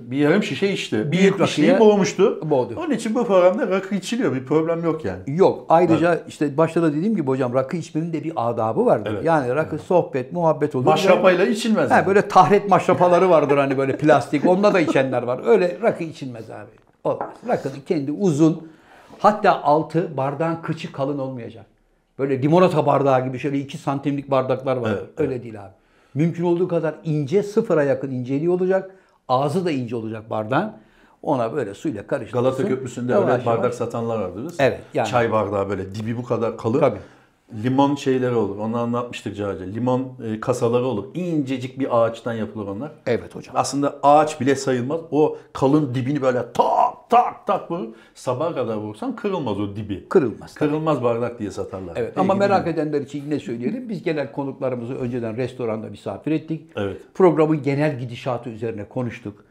bir yarım şişe içti. Bir Büyük rakıya boğmuştu. boğdu. Onun için bu programda rakı içiliyor. Bir problem yok yani. Yok. Ayrıca işte başta da dediğim gibi hocam rakı içmenin de bir adabı vardır. Evet. Yani rakı sohbet, muhabbet olur. Maşrapayla içilmez. Yani. böyle tahret maşrapaları vardır hani böyle plastik. Onda da içenler var. Öyle rakı içilmez abi. Olmaz. Rakının kendi uzun hatta altı bardağın kıçı kalın olmayacak. Böyle limonata bardağı gibi şöyle 2 santimlik bardaklar var. Evet, Öyle değil abi. Mümkün olduğu kadar ince, sıfıra yakın inceliği olacak. Ağzı da ince olacak bardağın. Ona böyle suyla karıştırırsın. Galata Köprüsü'nde Yavaş öyle yavaş. bardak satanlar vardır. Evet, yani. Çay bardağı böyle dibi bu kadar kalın. Tabii. Limon şeyleri olur. Onu anlatmıştık Caca. Limon e, kasaları olur. İncecik bir ağaçtan yapılır onlar. Evet hocam. Aslında ağaç bile sayılmaz. O kalın dibini böyle tak tak tak vurur. Sabaha kadar vursan kırılmaz o dibi. Kırılmaz. Kırılmaz bardak diye satarlar. Evet ama merak edenler için yine söyleyelim. Biz genel konuklarımızı önceden restoranda misafir ettik. Evet. Programın genel gidişatı üzerine konuştuk.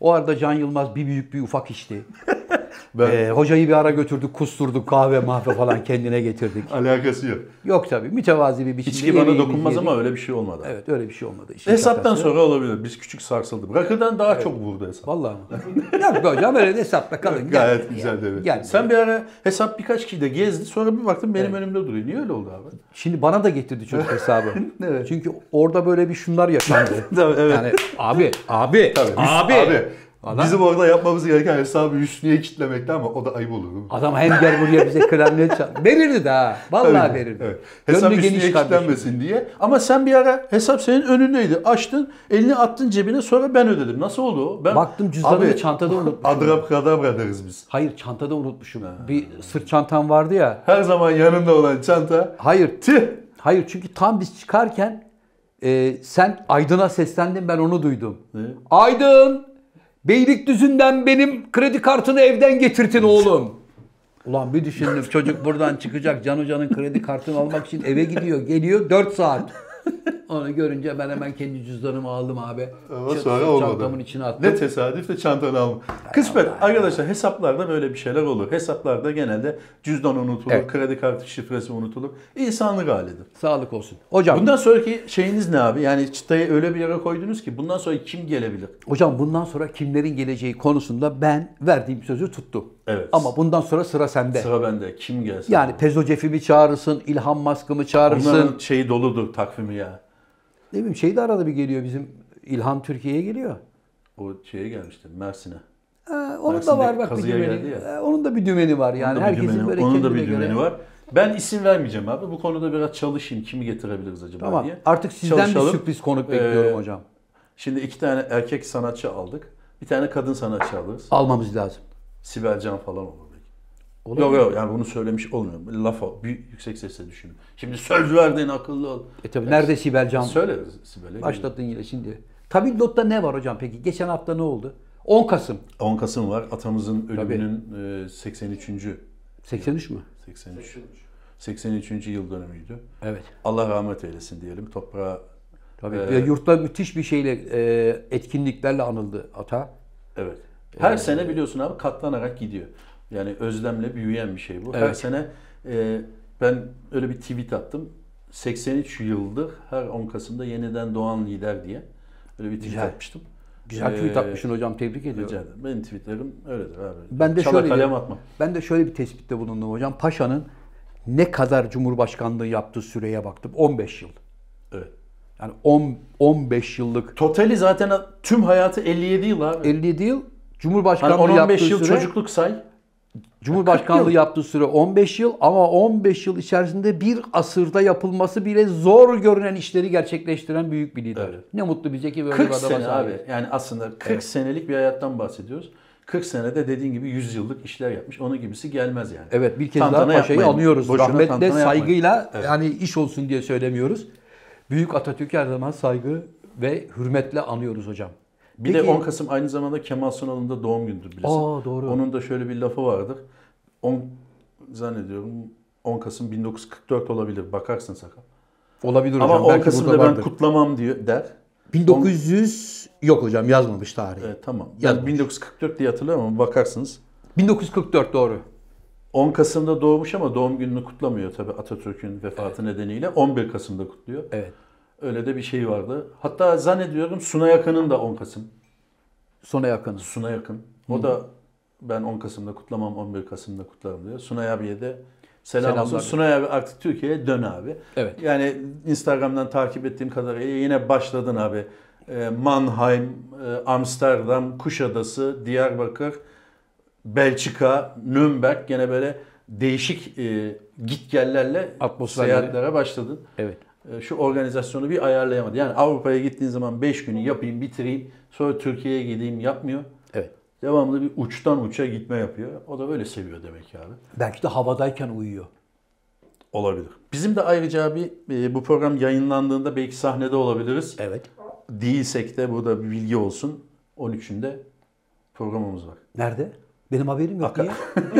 O arada Can Yılmaz bir büyük bir ufak içti. Ben- Ee, hocayı bir ara götürdük, kusturduk, kahve mahve falan kendine getirdik. Alakası yok. Yok tabii mütevazi bir biçimde İçki bana dokunmaz yedik. ama öyle bir şey olmadı. Evet öyle bir şey olmadı. İşin Hesaptan şakası. sonra olabilir. Biz küçük sarsıldık. Rakıdan daha çok vurdu hesap. Vallahi mı? Yok hocam öyle de hesapla kalın. Gayet Gelmedi güzeldi ya. evet. Gelmedi. Sen bir ara hesap birkaç kişi de gezdi. Sonra bir baktım benim önümde duruyor. Niye öyle oldu abi? Şimdi bana da getirdi çocuk hesabı. Evet. Çünkü orada böyle bir şunlar yaşandı. Tabii, evet. Yani abi, abi, Tabii, abi. Abi. Adam- Bizim orada yapmamız gereken hesabı üstüne kitlemekti ama o da ayıp olur. Adam hem gel buraya bize klarnet çal. Verirdi de ha. Vallahi Tabii, verirdi. Evet. Hesap Gönlü kardeşim. kitlenmesin diye. Ama sen bir ara hesap senin önündeydi. Açtın, elini attın cebine sonra ben ödedim. Nasıl oldu o? Ben, Baktım cüzdanımı çantada unutmuşum. Adrap kadabra deriz biz. Hayır çantada unutmuşum. Bir sırt çantam vardı ya. Her zaman yanında olan çanta. Hayır. Tüh! Hayır çünkü tam biz çıkarken e, sen Aydın'a seslendin ben onu duydum. Ne? Aydın! Beylikdüzü'nden benim kredi kartını evden getirtin oğlum. Ulan bir düşündüm çocuk buradan çıkacak Can Hoca'nın kredi kartını almak için eve gidiyor. Geliyor 4 saat. Onu görünce ben hemen kendi cüzdanımı aldım abi. Ama Ç- sonra olmadı. Çantamın içine attım. Ne tesadüf de çantanı alma. Kısmet. Arkadaşlar hesaplarda böyle bir şeyler olur. Hesaplarda genelde cüzdan unutulur, Evet. kredi kartı şifresi unutulur. İnsanlık halidir. Sağlık olsun. Hocam Bundan sonraki şeyiniz ne abi? Yani çıtayı öyle bir yere koydunuz ki bundan sonra kim gelebilir? Hocam bundan sonra kimlerin geleceği konusunda ben verdiğim sözü tuttum. Evet. Ama bundan sonra sıra sende. Sıra bende. Kim gelsin? Yani Pezo Cef'i çağırırsın, İlhan Mask'ı mı çağırırsın? Onların şeyi doludur takvimi ya. Ne bileyim şey de arada bir geliyor bizim İlhan Türkiye'ye geliyor. O şeye gelmişti Mersin'e. Ha, onun da var bak bir dümeni. Ha, onun da bir dümeni var yani Onun herkesin dümeni- böyle onun da bir dümeni göre. var. Ben isim vermeyeceğim abi. Bu konuda biraz çalışayım. Kimi getirebiliriz acaba Tamam. diye. Artık sizden Çalışalım. bir sürpriz konuk bekliyorum Ee, hocam. Şimdi iki tane erkek sanatçı aldık. Bir tane kadın sanatçı alırız. Almamız lazım. Sibel Can falan olur. Olur yok mu? yok yani bunu söylemiş olmuyor. Laf o. Büyük, yüksek sesle düşün. Şimdi söz verdin akıllı ol. E tabii nerede Sibel Can? Söyle Sibel'e. Başlattın yine şimdi. Tabildot'ta ne var hocam peki? Geçen hafta ne oldu? 10 Kasım. 10 Kasım var. Atamızın ölümünün e, 83. 83 mü? 83. 83. yıl dönümüydü. Evet. Allah rahmet eylesin diyelim. Toprağa Tabii. Ee, yurtta müthiş bir şeyle e, etkinliklerle anıldı ata. Evet. Her sene biliyorsun abi katlanarak gidiyor. Yani özlemle büyüyen bir şey bu. Her Evet. sene e, ben öyle bir tweet attım. 83 yıldır her 10 Kasım'da yeniden doğan lider diye öyle bir tweet Güzel. atmıştım. Güzel tweet Ee, atmışsın hocam tebrik ediyorum. Rica ederim. Benim tweetlerim öyledir abi. Ben de Çala şöyle kalem atmam. Ben de şöyle bir tespitte bulundum hocam. Paşa'nın ne kadar Cumhurbaşkanlığı yaptığı süreye baktım. 15 yıl. Evet. Yani 10 15 yıllık Totali zaten tüm hayatı 57 yıl abi. 57 yıl Hani Cumhurbaşkanlığı 10-15 yaptığı yıl süre çocukluk say. Cumhurbaşkanlığı 40 yıl. yaptığı süre 15 yıl ama 15 yıl içerisinde bir asırda yapılması bile zor görünen işleri gerçekleştiren büyük bir lider. Evet. Ne mutlu bize ki böyle 40 bir adama sene abi. sahibiz. Yani aslında 40 senelik bir hayattan bahsediyoruz. 40 senede dediğin gibi 100 yıllık işler yapmış. Onun gibisi gelmez yani. Evet bir kez Tantana daha Paşa'yı anıyoruz. Boşuna Rahmetle, yapmayın. saygıyla Evet. yani iş olsun diye söylemiyoruz. Büyük Atatürk'ü her zaman saygı ve hürmetle anıyoruz hocam. Bir Peki- de 10 Kasım aynı zamanda Kemal Sunal'ın da doğum gündür bilirsin. Aa, doğru. Onun da şöyle bir lafı vardır. 10 zannediyorum 10 Kasım 1944 olabilir. Bakarsın sakal. Olabilir Ama hocam. 10 belki Kasım'da burada ben vardır. kutlamam diyor der. 1900 yok hocam yazmamış tarihi. Evet, tamam. Yazmış. Ben 1944 diye hatırlıyorum ama bakarsınız. 1944 doğru. 10 Kasım'da doğmuş ama doğum gününü kutlamıyor tabii Atatürk'ün vefatı nedeniyle. 11 Kasım'da kutluyor. Evet. Öyle de bir şey vardı. Hatta zannediyorum Suna Yakın'ın da 10 Kasım. Sona yakınız. Suna Yakın. O da ben 10 Kasım'da kutlamam 11 Kasım'da kutlarım diyor. Sunay abiye de selam Selamlar. olsun. Sunay abi artık Türkiye'ye dön abi. Evet. Yani Instagram'dan takip ettiğim kadarıyla yine başladın abi. Ee, Mannheim, e, Amsterdam, Kuşadası, Diyarbakır, Belçika, Nürnberg gene böyle değişik e, gitgellerle Atmosferleri. seyahatlere başladın. Evet. E, şu organizasyonu bir ayarlayamadı. Yani Avrupa'ya gittiğin zaman 5 günü yapayım, bitireyim. Sonra Türkiye'ye gideyim yapmıyor. Evet. Devamlı bir uçtan uça gitme yapıyor. O da böyle seviyor demek ki abi. Belki de havadayken uyuyor. Olabilir. Bizim de ayrıca abi e, bu program yayınlandığında belki sahnede olabiliriz. Evet. Değilsek de burada bir bilgi olsun. 13'ünde programımız var. Nerede? Benim haberim yok. Aka- Niye?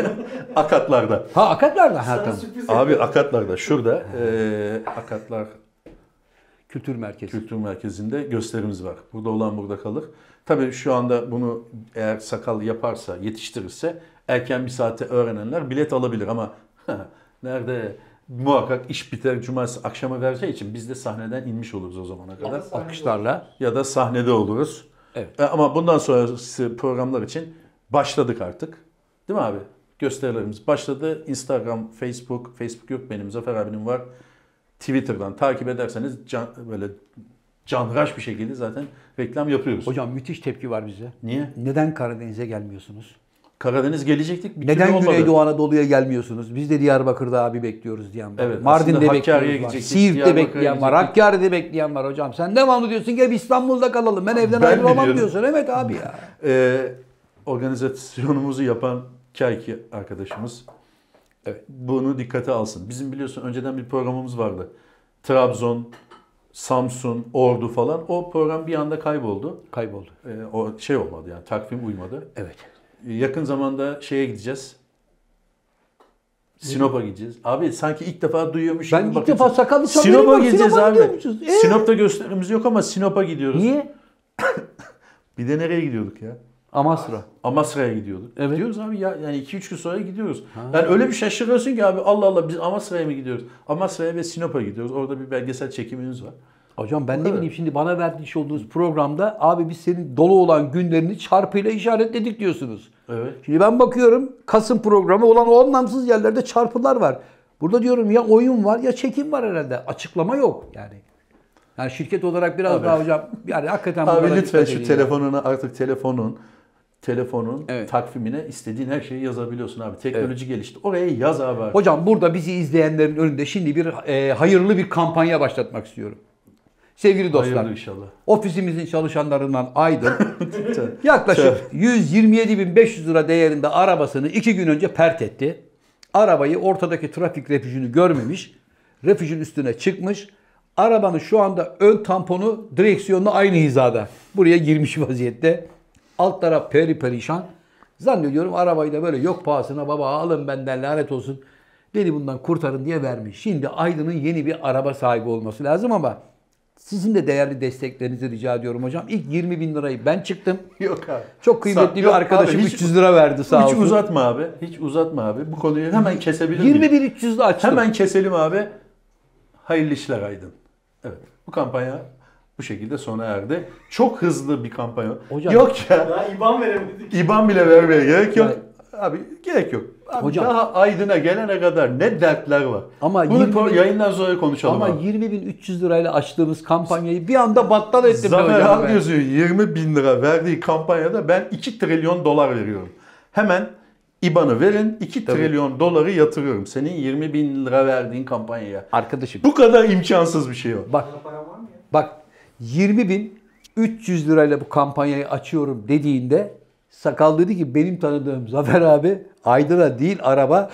Akatlar'da. Ha akatlarda. Ha tamam. Abi yapıyorum. Akatlar'da şurada e, Akatlar Kültür merkezi. Kültür Merkezi'nde gösterimiz var. Burada olan burada kalır. Tabii şu anda bunu eğer sakal yaparsa, yetiştirirse erken bir saate öğrenenler bilet alabilir ama nerede muhakkak iş biter cumartesi akşama vereceği için biz de sahneden inmiş oluruz o zamana kadar. Alkışlarla. Ya da sahnede oluruz. Evet. E, Ama bundan sonrası programlar için başladık artık. Değil mi abi? Gösterilerimiz başladı. Instagram, Facebook, Facebook yok benim. Zafer abinin var. Twitter'dan takip ederseniz can, böyle canhıraş bir şekilde zaten reklam yapıyoruz. Hocam müthiş tepki var bize. Niye? Neden Karadeniz'e gelmiyorsunuz? Karadeniz gelecektik. Bir Neden. Güneydoğu Anadolu'ya gelmiyorsunuz? Biz de Diyarbakır'da abi bekliyoruz diyen var. Evet, Mardin'de bekliyoruz var. Siirt'te bekleyen var. Hakkari'de bekleyen var hocam. Sen devamlı diyorsun ki hep İstanbul'da kalalım. Ben evden Ben ayrılamam diyorsun. Evet abi ya. Ee, organizasyonumuzu yapan Kayki arkadaşımız Evet. bunu dikkate alsın. Bizim biliyorsun önceden bir programımız vardı. Trabzon, Samsun, Ordu falan. O program bir anda kayboldu. Kayboldu. Ee, o şey olmadı yani takvim uymadı. Evet. Yakın zamanda şeye gideceğiz. Sinop'a gideceğiz. Abi sanki ilk defa duyuyormuş Ben ilk bakıyorsun. defa sakallı haberim Sinop'a gideceğiz Sinop'a abi. Ee? Sinop'ta gösterimiz yok ama Sinop'a gidiyoruz. Niye? Bir de nereye gidiyorduk ya? Amasra. Amasra'ya gidiyorduk. Evet. Gidiyoruz abi ya yani 2-3 gün sonra gidiyoruz. Yani öyle bir şaşırıyorsun ki abi Allah Allah biz Amasra'ya mı gidiyoruz? Amasra'ya ve Sinop'a gidiyoruz. Orada bir belgesel çekimimiz var. Hocam ben ne bileyim şimdi bana vermiş olduğunuz programda abi biz senin dolu olan günlerini çarpıyla işaretledik diyorsunuz. Evet. Şimdi ben bakıyorum Kasım programı olan o anlamsız yerlerde çarpılar var. Burada diyorum ya oyun var ya çekim var herhalde. Açıklama yok yani. Yani şirket olarak biraz Abi. daha hocam yani hakikaten Abi lütfen şu telefonuna artık telefonun telefonun Evet. takvimine istediğin her şeyi yazabiliyorsun abi. Teknoloji gelişti. Oraya yaz abi. Hocam burada bizi izleyenlerin önünde şimdi bir e, hayırlı bir kampanya başlatmak istiyorum. Sevgili dostlar. Hayırlı inşallah. Ofisimizin çalışanlarından Aydın yaklaşık 127.500 lira değerinde arabasını iki gün önce pert etti. Arabayı ortadaki trafik refüjünü görmemiş. Refüjün üstüne çıkmış. Arabanın şu anda ön tamponu direksiyonla aynı hizada. Buraya girmiş vaziyette. Alt taraf peri perişan. Zannediyorum arabayı da böyle yok pahasına baba alın benden lanet olsun. Beni bundan kurtarın diye vermiş. Şimdi Aydın'ın yeni bir araba sahibi olması lazım ama sizin de değerli desteklerinizi rica ediyorum hocam. İlk 20 bin lirayı ben çıktım. Yok abi. Çok kıymetli Sa- bir Yok arkadaşım abi, hiç- 300 lira verdi sağ Hiç olsun. uzatma abi. Hiç uzatma abi. Bu konuyu hemen kesebilir miyim? 20 bin 300 de açtım. Hemen keselim abi. Hayırlı işler Aydın. Evet. Bu kampanya bu şekilde sona erdi. Çok hızlı bir kampanya. Hocam- yok ya. Daha IBAN veremedik. İban bile vermeye gerek yok. Abi gerek yok. Abi Hocam- daha Aydın'a gelene kadar ne dertler var. Ama Bunu 20 pro- bin- yayından sonra konuşalım Ama abi. 20 bin 300 lirayla açtığımız kampanyayı bir anda battal ettim Zafer yazıyor 20 bin lira verdiği kampanyada ben 2 trilyon dolar veriyorum. Hemen IBAN'ı verin 2 trilyon doları yatırıyorum. Senin 20 bin lira verdiğin kampanyaya. Arkadaşım Bu kadar imkansız bir şey var ya? bak 20 bin 300 lirayla bu kampanyayı açıyorum dediğinde sakal dedi ki benim tanıdığım Zafer abi Aydın'a değil araba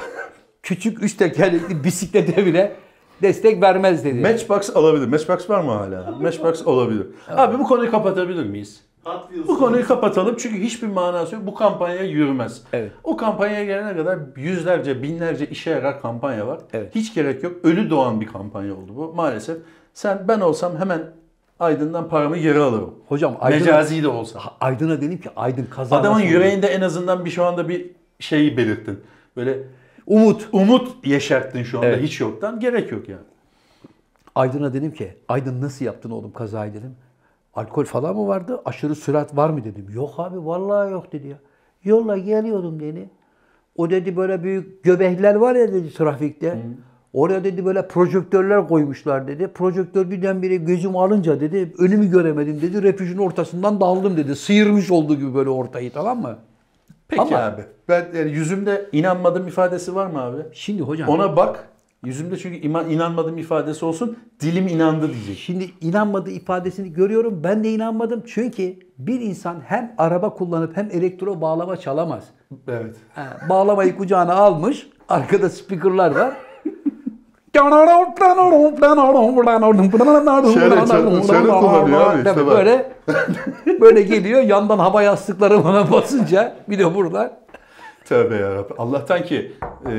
küçük üç tekerlekli bisiklete bile destek vermez dedi. Matchbox alabilir. Matchbox var mı hala? Matchbox olabilir. Abi bu konuyu kapatabilir miyiz? Bu konuyu kapatalım çünkü hiçbir manası yok. Bu kampanya yürümez. Evet. O kampanyaya gelene kadar yüzlerce, binlerce işe yarar kampanya var. Evet. Hiç gerek yok. Ölü doğan bir kampanya oldu bu maalesef. Sen ben olsam hemen Aydın'dan paramı geri alırım. Hocam Aydın'a, Mecazi de olsa. Aydın'a dedim ki Aydın kaza Adamın yüreğinde en azından bir şu anda bir şeyi belirttin. Böyle Umut. umut yeşerttin şu anda Evet. hiç yoktan. Gerek yok yani. Aydın'a dedim ki Aydın nasıl yaptın oğlum kazayı dedim. Alkol falan mı vardı? Aşırı sürat var mı dedim. Yok abi vallahi yok dedi ya. Yolla geliyordum dedi. O dedi böyle büyük göbekler var ya dedi trafikte. Oraya dedi böyle projektörler koymuşlar dedi. Projektör birdenbire gözüm alınca dedi önümü göremedim dedi. Refüjün ortasından daldım dedi. Sıyırmış olduğu gibi böyle ortayı tamam mı? Peki Ama- abi. Ben yani yüzümde inanmadım ifadesi var mı abi? Şimdi hocam Ona bak. Yüzümde çünkü iman, inanmadım ifadesi olsun. Dilim inandı diyecek. Şimdi inanmadığı ifadesini görüyorum. Ben de inanmadım. Çünkü bir insan hem araba kullanıp hem elektro bağlama çalamaz. Evet. Ha, bağlamayı kucağına almış. Arkada speakerlar var. Şöyle şöyle kullanıyor abi işte bak. böyle böyle geliyor yandan hava yastıkları bana basınca bir de burada Tövbe yarabbim. Allah'tan ki e,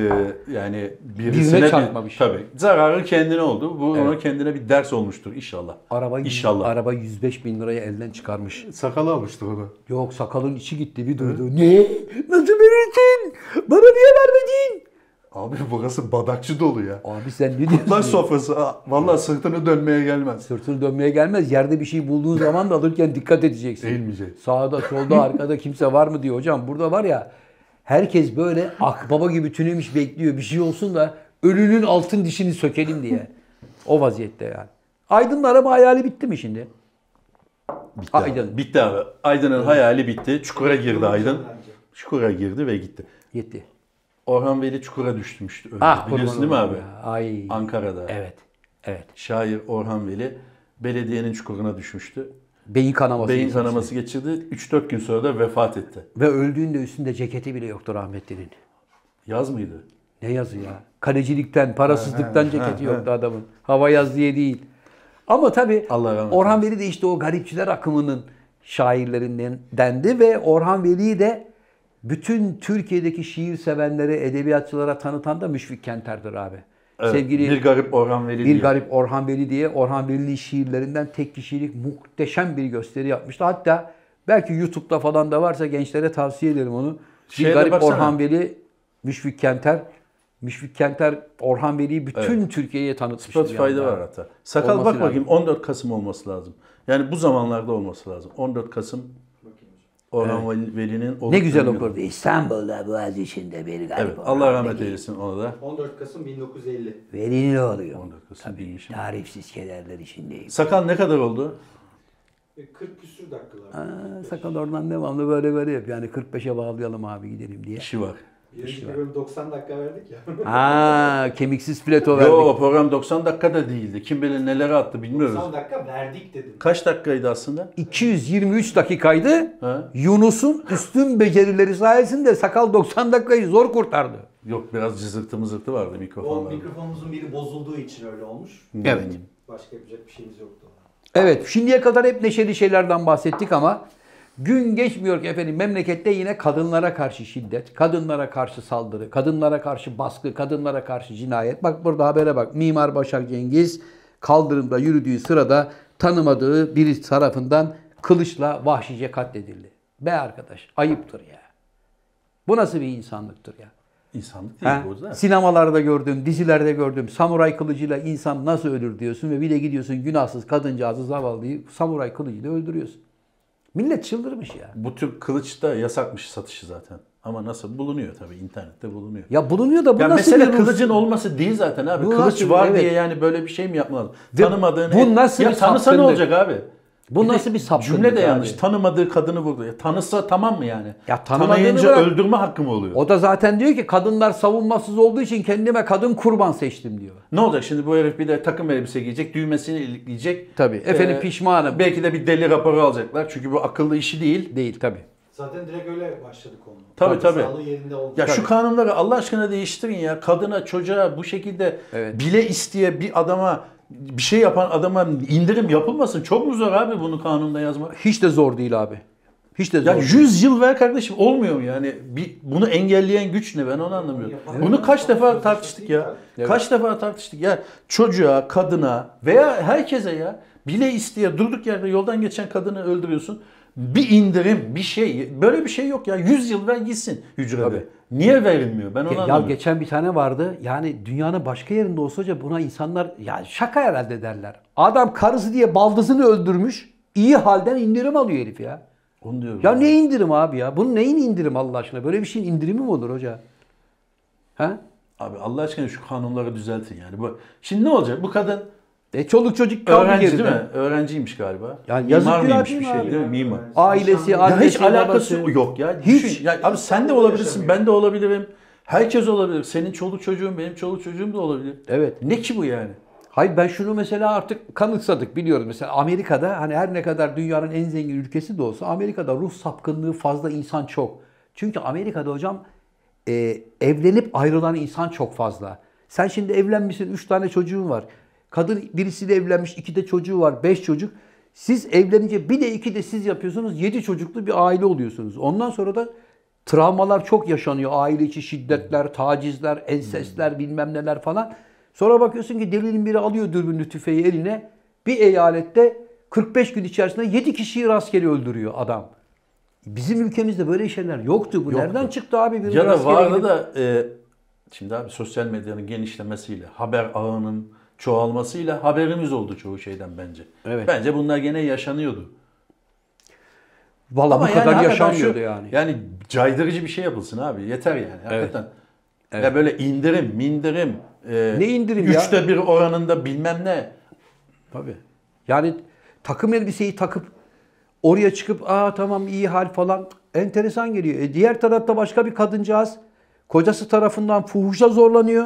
yani birisine Birine bir- tabii. Zararı kendine oldu. Bu Evet. ona kendine bir ders olmuştur inşallah. araba İnşallah. araba 105 bin liraya elden çıkarmış. Sakal almıştır onu. Yok sakalın içi gitti bir duydu. Ne? Nasıl verirsin? Bana niye vermedin? Abi burası badakçı dolu ya. Abi sen ne diyorsun? Lan sofrası ha, vallahi sırtını dönmeye gelmez. Sırtını dönmeye gelmez. Yerde bir şey bulduğun zaman da alırken dikkat edeceksin. Eğilmeyecek. Sağda, solda, arkada kimse var mı diyor. Hocam burada var ya herkes böyle akbaba gibi tünemiş bekliyor. Bir şey olsun da ölünün altın dişini sökelim diye. O vaziyette yani. Aydın'ın araba hayali bitti mi şimdi? Bitti, Aydın. abi. Bitti abi. Aydın'ın hayali bitti. Çukura girdi Aydın. Çukura girdi ve gitti. Yetti. Orhan Veli çukura düşmüştü. Öyle. Ah Biliyorsun değil mi abi? ya. Ay. Ankara'da. Evet. Evet. Şair Orhan Veli belediyenin çukuruna düşmüştü. Beyin kanaması. Beyin geçirmişti. kanaması geçirdi. 3-4 gün sonra da vefat etti. Ve öldüğünde üstünde ceketi bile yoktu rahmetlinin. Yaz mıydı? Ne yazı ya? Kalecilikten, parasızlıktan ceketi yoktu adamın. Hava yaz diye değil. Ama tabii Allah Orhan Veli de işte o garipçiler akımının şairlerinden dendi ve Orhan Veli'yi de bütün Türkiye'deki şiir sevenlere, edebiyatçılara tanıtan da Müşfik Kenter'dir abi. Evet, Sevgili bir garip Orhan Veli bir diye. garip Orhan Veli diye Orhan Veli şiirlerinden tek kişilik muhteşem bir gösteri yapmıştı. Hatta belki YouTube'da falan da varsa gençlere tavsiye ederim onu. Bir Şeye de garip baksana. Orhan Veli, Müşfik Kenter. Müşfik Kenter Orhan Veli'yi bütün Türkiye'ye tanıtmıştı. Spotify'da var hatta. Sakal Olması bak lazım. bakayım 14 Kasım olması lazım. Yani bu zamanlarda olması lazım. 14 Kasım Orhan Veli- Veli'nin Ne güzel okurdu. İstanbul'da Boğaziçi'nde bir garip Evet Orhan Allah rahmet Veli. eylesin ona da. 14 Kasım 1950. Veli'nin oluyor. 14 Kasım Tabii tarifsiz kederler içindeyim. Sakal ne kadar oldu? E, 40 küsür dakikalar. Aa, sakal oradan devamlı böyle böyle yap. Yani 45'e bağlayalım abi gidelim diye. İşi var. Birinci bölüm 90 dakika verdik ya. Aa, kemiksiz plato verdik. Yo o program 90 dakika da değildi. Kim bilir neler attı bilmiyoruz. 90 dakika verdik dedim. Kaç dakikaydı aslında? 223 dakikaydı. Ha? Yunus'un üstün becerileri sayesinde sakal 90 dakikayı zor kurtardı. Yok biraz cızırtı mızırtı vardı O mikrofonlarda. mikrofonumuzun biri bozulduğu için öyle olmuş. Evet. Başka yapacak bir şeyimiz yoktu. Evet, şimdiye kadar hep neşeli şeylerden bahsettik ama gün geçmiyor ki efendim memlekette yine kadınlara karşı şiddet, kadınlara karşı saldırı, kadınlara karşı baskı, kadınlara karşı cinayet. Bak burada habere bak. Mimar Başak Cengiz kaldırımda yürüdüğü sırada tanımadığı biri tarafından kılıçla vahşice katledildi. Be arkadaş, ayıptır ya. Bu nasıl bir insanlıktır ya? İnsanlık değil Ha? bu da. Sinemalarda gördüm, dizilerde gördüm. Samuray kılıcıyla insan nasıl ölür diyorsun ve bir de gidiyorsun günahsız kadıncağızı zavallıyı samuray kılıcıyla öldürüyorsun. Millet çıldırmış ya. Bu tür kılıç da yasakmış satışı zaten. Ama nasıl bulunuyor tabii internette bulunuyor. Ya bulunuyor da bu Ya nasıl mesele bir kılıcın olması değil zaten abi. Bu Kılıç nasıl- var evet. diye yani böyle bir şey mi yapmalı? Tanımadığın bu nasıl ya bir tanısa ne olacak abi? Bu Bir nasıl bir sapkınlık Cümle de yanlış. abi? Tanımadığı kadını vurdu. Ya tanısa tamam mı yani? Ya tanımadığını Tanıyınca bırak. öldürme hakkı mı oluyor? O da zaten diyor ki kadınlar savunmasız olduğu için kendime kadın kurban seçtim diyor. Ne olacak şimdi bu herif bir de takım elbise giyecek, düğmesini ilikleyecek. Tabii. Efendim pişmanım. Belki de bir deli raporu alacaklar. Çünkü bu akıllı işi değil. Değil tabii. Zaten direkt öyle başladı konu. Tabii, tabii. Sağlığı yerinde oldu. Ya şu kanunları Allah aşkına değiştirin ya. Kadına, çocuğa bu şekilde Evet. bile isteye bir adama bir şey yapan adama indirim yapılmasın. Çok mu zor abi bunu kanunda yazmak? Hiç de zor değil abi. Hiç de zor. Ya değil. 100 yıl ver kardeşim olmuyor mu yani? Bir, bunu engelleyen güç ne ben onu anlamıyorum. Yapan- Bunu kaç Evet. defa Evet. tartıştık ya. Evet. Kaç defa tartıştık ya. Çocuğa, kadına veya herkese ya bile isteye durduk yerde yoldan geçen kadını öldürüyorsun. Bir indirim, bir şey. Böyle bir şey yok ya. 100 yıl ver gitsin hücrede. Tabii. Niye verilmiyor? Ben onu Ya anlamıyorum. geçen bir tane vardı. Yani dünyanın başka yerinde olsa hoca buna insanlar ya şaka herhalde derler. Adam karısı diye baldızını öldürmüş. iyi halden indirim alıyor herif ya. Onu diyorum. Ya ne indirim abi ya? Bunun neyin indirim Allah aşkına? Böyle bir şeyin indirimi mi olur hoca? Ha? Abi Allah aşkına şu kanunları düzeltin yani. Bu, şimdi ne olacak? Bu kadın E çoluk çocuk kaldı öğrenci geride. değil mi? Öğrenciymiş galiba. Yani yazık Mimar günah mıymış değil bir mi şey abi değil mi? ya? Mimar. Ailesi, Ya annesi, hiç alakası babası. yok ya. Hiç. Düşün. Ya abi sen de olabilirsin, ben de olabilirim. Herkes olabilir. Senin çoluk çocuğun, benim çoluk çocuğum da olabilir. Evet. Ne ki bu yani? Hayır ben şunu mesela artık kanıksadık biliyoruz. Mesela Amerika'da hani her ne kadar dünyanın en zengin ülkesi de olsa Amerika'da ruh sapkınlığı fazla insan çok. Çünkü Amerika'da hocam e, evlenip ayrılan insan çok fazla. Sen şimdi evlenmişsin, üç tane çocuğun var. Kadın birisiyle evlenmiş, iki de çocuğu var, beş çocuk. Siz evlenince bir de iki de siz yapıyorsunuz, yedi çocuklu bir aile oluyorsunuz. Ondan sonra da travmalar çok yaşanıyor. Aile içi şiddetler, tacizler, ensestler, bilmem neler falan. Sonra bakıyorsun ki delinin biri alıyor dürbünlü tüfeği eline. Bir eyalette 45 gün içerisinde 7 kişiyi rastgele öldürüyor adam. Bizim ülkemizde böyle şeyler yoktu. Bu nereden çıktı abi? Bir Ya da vardı gidip- da e, şimdi abi sosyal medyanın genişlemesiyle, haber ağının çoğalmasıyla haberimiz oldu çoğu şeyden bence. Evet. Bence bunlar gene yaşanıyordu. Vallahi bu kadar hakikaten yaşanmıyordu yani. Yani caydırıcı bir şey yapılsın abi. Yeter yani. Hakikaten. Ya böyle indirim, mindirim. e, Ne indirim ya? Üçte bir oranında bilmem ne. Tabii. Yani takım elbiseyi takıp oraya çıkıp aa tamam iyi hal falan enteresan geliyor. E, diğer tarafta başka bir kadıncağız kocası tarafından fuhuşa zorlanıyor.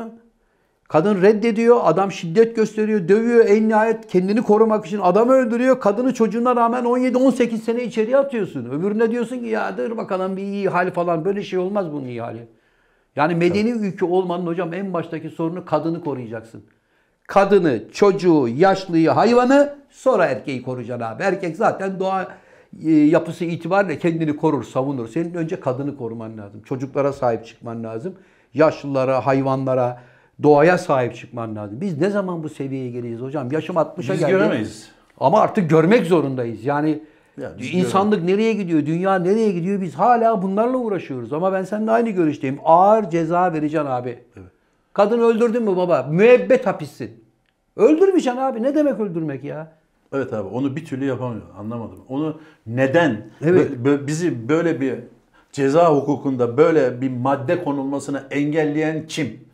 Kadın reddediyor, adam şiddet gösteriyor, dövüyor, en nihayet kendini korumak için adamı öldürüyor. Kadını çocuğuna rağmen 17-18 sene içeriye atıyorsun. Öbürüne diyorsun ki ya dur bakalım bir iyi hal falan. Böyle şey olmaz bunun iyi hali. Yani medeni ülke olmanın hocam en baştaki sorunu kadını koruyacaksın. Kadını, çocuğu, yaşlıyı, hayvanı sonra erkeği koruyacaksın abi. Erkek zaten doğa e, yapısı itibariyle kendini korur, savunur. Senin önce kadını koruman lazım. Çocuklara sahip çıkman lazım. Yaşlılara, hayvanlara, doğaya sahip çıkman lazım. Biz ne zaman bu seviyeye geleceğiz hocam? Yaşım 60'a Biz geldi. göremeyiz. Ama artık görmek zorundayız. Yani Ya biz insanlık nereye gidiyor, dünya nereye gidiyor biz hala bunlarla uğraşıyoruz. Ama ben seninle aynı görüşteyim. Ağır ceza vereceksin abi. Kadın öldürdün mü baba? Müebbet hapissin. Öldürmeyeceksin abi. Ne demek öldürmek ya? Evet abi onu bir türlü yapamıyor. Anlamadım. Onu neden Evet. bizi böyle bir ceza hukukunda böyle bir madde konulmasını engelleyen kim?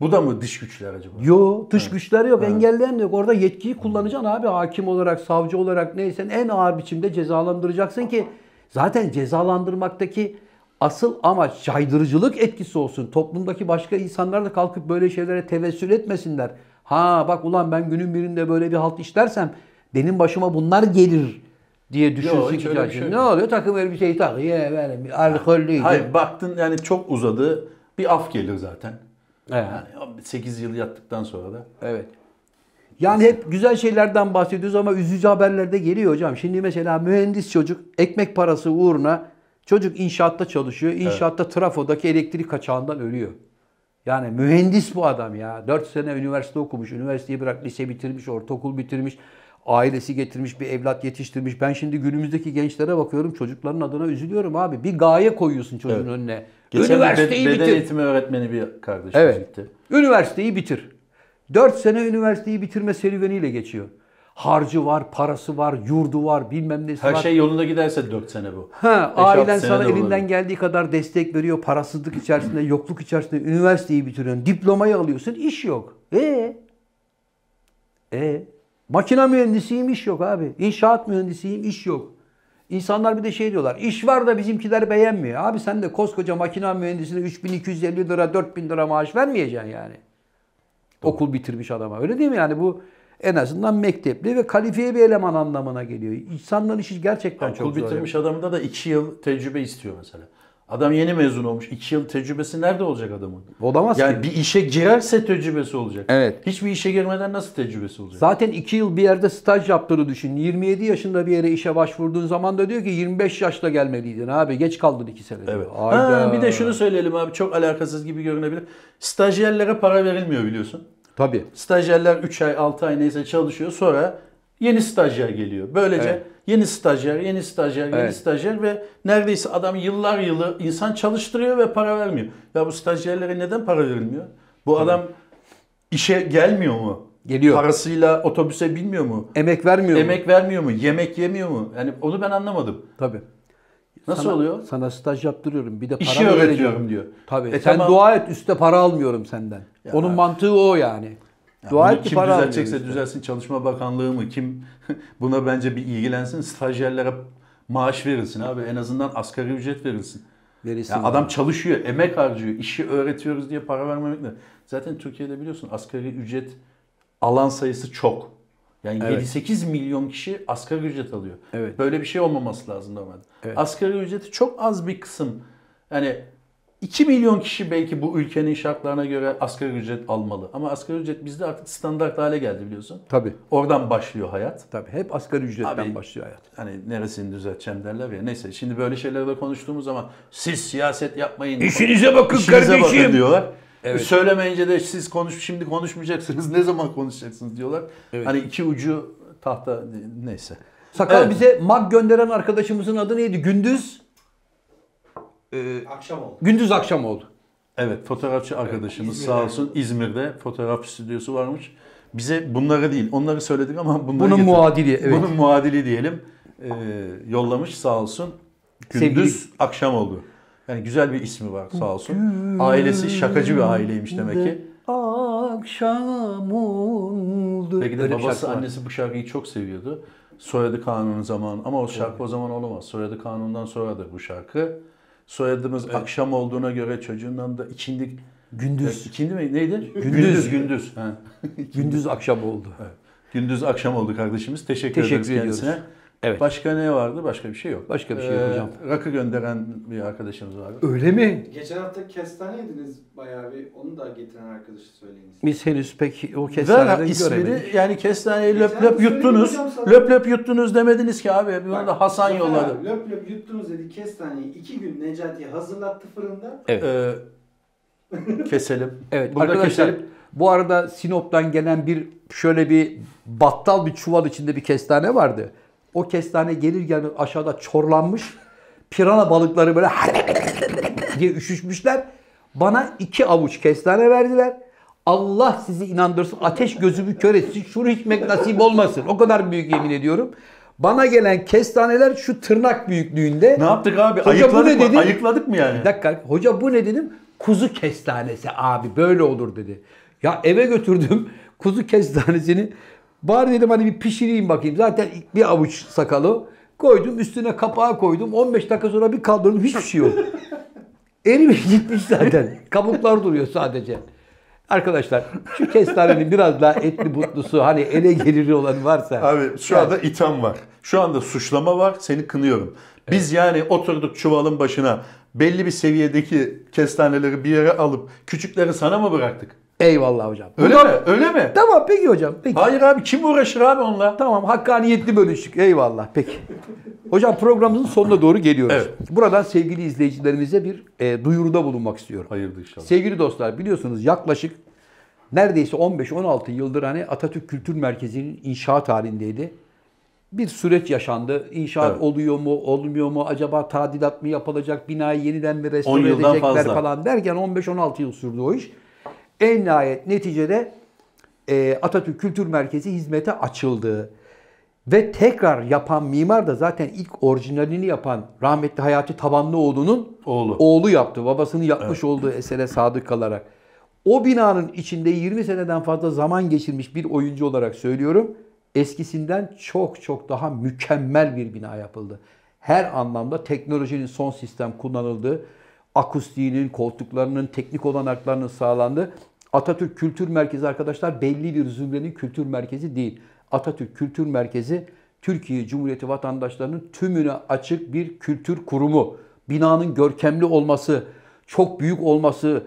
Bu da mı dış güçler acaba? Yo dış güçler yok, engelleyen de yok. Orada yetkiyi kullanacaksın abi. Hakim olarak, savcı olarak neyse en ağır biçimde cezalandıracaksın ki zaten cezalandırmaktaki asıl amaç caydırıcılık etkisi olsun. Toplumdaki başka insanlar da kalkıp böyle şeylere tevessül etmesinler. Ha bak ulan ben günün birinde böyle bir halt işlersem benim başıma bunlar gelir diye düşünsün ki şey Ne yok. oluyor? Takım elbiseyi takıyor. Benim alkollüydü. Hayır baktın yani çok uzadı. Bir af gelir zaten. Evet. Yani 8 yıl yattıktan sonra da. Evet. Yani hep güzel şeylerden bahsediyoruz ama üzücü haberler de geliyor hocam. Şimdi mesela mühendis çocuk ekmek parası uğruna çocuk inşaatta çalışıyor. İnşaatta trafodaki elektrik kaçağından ölüyor. Yani mühendis bu adam ya. 4 sene üniversite okumuş, üniversiteyi bırak, lise bitirmiş, ortaokul bitirmiş, ailesi getirmiş, bir evlat yetiştirmiş. Ben şimdi günümüzdeki gençlere bakıyorum, çocukların adına üzülüyorum abi. Bir gaye koyuyorsun çocuğun Evet. önüne. Geçen bir Üniversiteyi bed- beden bitir. eğitimi öğretmeni bir kardeşimiz Evet. gitti. Üniversiteyi bitir. 4 sene üniversiteyi bitirme serüveniyle geçiyor. Harcı var, parası var, yurdu var, bilmem nesi Her var. şey yolunda giderse 4 sene bu. Ha, ailen sana de olur. elinden geldiği kadar destek veriyor. Parasızlık içerisinde, yokluk içerisinde üniversiteyi bitiriyorsun. Diplomayı alıyorsun, iş yok. E E makine mühendisiyim, iş yok abi. İnşaat mühendisiyim, iş yok. İnsanlar bir de şey diyorlar. iş var da bizimkiler beğenmiyor. Abi sen de koskoca makine mühendisine 3250 lira, 4000 lira maaş vermeyeceksin yani. Okul bitirmiş adama. Öyle değil mi? Yani bu en azından mektepli ve kalifiye bir eleman anlamına geliyor. İnsanların işi gerçekten çok Okul zor. bitirmiş adamda da 2 yıl tecrübe istiyor mesela. Adam yeni mezun olmuş. 2 yıl tecrübesi nerede olacak adamın? Olamaz yani ki. bir işe girerse tecrübesi olacak. Evet. Hiçbir işe girmeden nasıl tecrübesi olacak? Zaten 2 yıl bir yerde staj yaptığını düşün. 27 yaşında bir yere işe başvurduğun zaman da diyor ki 25 yaşta gelmeliydin abi. Geç kaldın 2 sene. Evet. Hayda. Ha, bir de şunu söyleyelim abi çok alakasız gibi görünebilir. Stajyerlere para verilmiyor biliyorsun. Tabii. Stajyerler 3 ay 6 ay neyse çalışıyor sonra yeni stajyer geliyor. Böylece Evet. Yeni stajyer, yeni stajyer, yeni Evet. stajyer ve neredeyse adam yıllar yılı insan çalıştırıyor ve para vermiyor. Ya bu stajyerlere neden para verilmiyor? Bu adam işe gelmiyor mu? Geliyor. Parasıyla otobüse binmiyor mu? Emek vermiyor mu? Emek vermiyor mu? Yemek yemiyor mu? Yani onu ben anlamadım. Tabii. Nasıl Sana- oluyor? Sana staj yaptırıyorum. Bir de para İşi öğretiyorum diyor. Tabii. E Sen tamam. dua et üstte para almıyorum senden. Onun mantığı o yani. Ya dua et ki kim para düzeltecekse üstte. düzelsin Çalışma Bakanlığı mı? Kim buna bence bir ilgilensin. Stajyerlere maaş verilsin abi. En azından asgari ücret verilsin. Verirsin Ya adam çalışıyor, emek harcıyor, işi öğretiyoruz diye para vermemek ne? Zaten Türkiye'de biliyorsun asgari ücret alan sayısı çok. Yani Evet. 7-8 milyon kişi asgari ücret alıyor. Evet. Böyle bir şey olmaması lazım normalde. Evet. Asgari ücreti çok az bir kısım. Yani 2 milyon kişi belki bu ülkenin şartlarına göre asgari ücret almalı. Ama asgari ücret bizde artık standart hale geldi biliyorsun. Tabii. Oradan başlıyor hayat. Tabii. Hep asgari ücretten Abi- başlıyor hayat. Hani neresini düzelteceğim derler ya. Neyse şimdi böyle şeylerde konuştuğumuz zaman siz siyaset yapmayın. İşinize bakın İşinize kardeşim. bakın diyorlar. Evet. Söylemeyince de siz konuş şimdi konuşmayacaksınız. Ne zaman konuşacaksınız diyorlar. Hani iki ucu tahta neyse. Sakal Evet. bize mag gönderen arkadaşımızın adı neydi? Gündüz Akşam oldu. Gündüz akşam oldu. Evet fotoğrafçı arkadaşımız İzmir'de. sağ olsun İzmir'de fotoğraf stüdyosu varmış. Bize bunları değil onları söyledik ama bunları Bunun getir- muadili, evet. Bunun muadili diyelim. Ee, yollamış sağ olsun. Gündüz Sevgili- akşam oldu. Yani güzel bir ismi var sağ olsun. Ailesi şakacı bir aileymiş demek ki. Akşam oldu. Belki de Öyle babası annesi bu şarkıyı çok seviyordu. Soyadı kanunu zamanı ama o şarkı o zaman olamaz. Soyadı kanundan sonradır bu şarkı. Soyadımız akşam olduğuna göre çocuğundan da ikindi Gündüz. ikindi mi neydi? Gündüz. Gündüz gündüz. Ha. Gündüz akşam oldu. Gündüz akşam oldu kardeşimiz. Teşekkür, Teşekkür ederiz kendisine. Evet. Başka ne vardı? Başka bir şey yok. Başka bir şey yok hocam. Rakı gönderen bir arkadaşımız vardı. Öyle mi? Geçen hafta kestane yediniz bayağı bir. Onu da getiren arkadaşı söyleyiniz. Biz henüz pek o Ver kestaneden ismini göremedik. yani kestaneyi löp Geçen löp söyledim yuttunuz. hocam sana. Löp löp yuttunuz demediniz ki abi. Bunu da Hasan Zafer yolladı. abi, Löp löp yuttunuz dedi kestaneyi. iki gün Necati'ye hazırlattı fırında. Ee, keselim. Evet Burada arkadaşlar keselim. bu arada Sinop'tan gelen bir şöyle bir battal bir çuval içinde bir kestane vardı. O kestane gelir gelmez aşağıda çorlanmış. Pirana balıkları böyle diye üşüşmüşler. Bana iki avuç kestane verdiler. Allah sizi inandırsın. Ateş gözümü kör etsin. Şunu içmek nasip olmasın. O kadar büyük yemin ediyorum. Bana gelen kestaneler şu tırnak büyüklüğünde. Ne yaptık abi? Hoca bu Ayıkladık ne mı? Ayıkladık mı yani? Bir dakika hoca bu ne dedim? Kuzu kestanesi abi böyle olur dedi. Ya eve götürdüm kuzu kestanesini. Bari dedim hani bir pişireyim bakayım. Zaten bir avuç sakalı. Koydum üstüne kapağı koydum. 15 dakika sonra bir kaldırdım hiçbir şey yok. Erimiş gitmiş zaten. Kabuklar duruyor sadece. Arkadaşlar şu kestanenin biraz daha etli butlusu hani ele geliri olan varsa. Abi şu anda itham var. Şu anda suçlama var. Seni kınıyorum. Biz yani oturduk çuvalın başına belli bir seviyedeki kestaneleri bir yere alıp küçükleri sana mı bıraktık? Eyvallah hocam. Öyle Bundan- mi? Öyle mi? Tamam peki hocam. Peki. Hayır abi kim uğraşır abi onunla? Tamam hakkaniyetli bölüştük. Eyvallah. Peki. Hocam programımızın sonuna doğru geliyoruz. Evet. Buradan sevgili izleyicilerimize bir e, duyuruda bulunmak istiyorum. Hayırdır inşallah. Sevgili dostlar biliyorsunuz yaklaşık neredeyse 15-16 yıldır hani Atatürk Kültür Merkezi'nin inşaat halindeydi. Bir süreç yaşandı. İnşaat Evet. oluyor mu, olmuyor mu? Acaba tadilat mı yapılacak? Binayı yeniden mi 10 restore edecekler fazla. falan derken 15-16 yıl sürdü o iş. En nihayet neticede e, Atatürk Kültür Merkezi hizmete açıldı. Ve tekrar yapan mimar da zaten ilk orijinalini yapan rahmetli Hayati Tabanlıoğlu'nun Oğlu. oğlu yaptı. Babasının yapmış olduğu esere sadık kalarak. O binanın içinde 20 seneden fazla zaman geçirmiş bir oyuncu olarak söylüyorum. Eskisinden çok çok daha mükemmel bir bina yapıldı. Her anlamda teknolojinin son sistem kullanıldı. Akustiğinin, koltuklarının, teknik olanaklarının sağlandı. Atatürk Kültür Merkezi arkadaşlar belli bir zümrenin kültür merkezi değil. Atatürk Kültür Merkezi Türkiye Cumhuriyeti vatandaşlarının tümüne açık bir kültür kurumu. Binanın görkemli olması, çok büyük olması,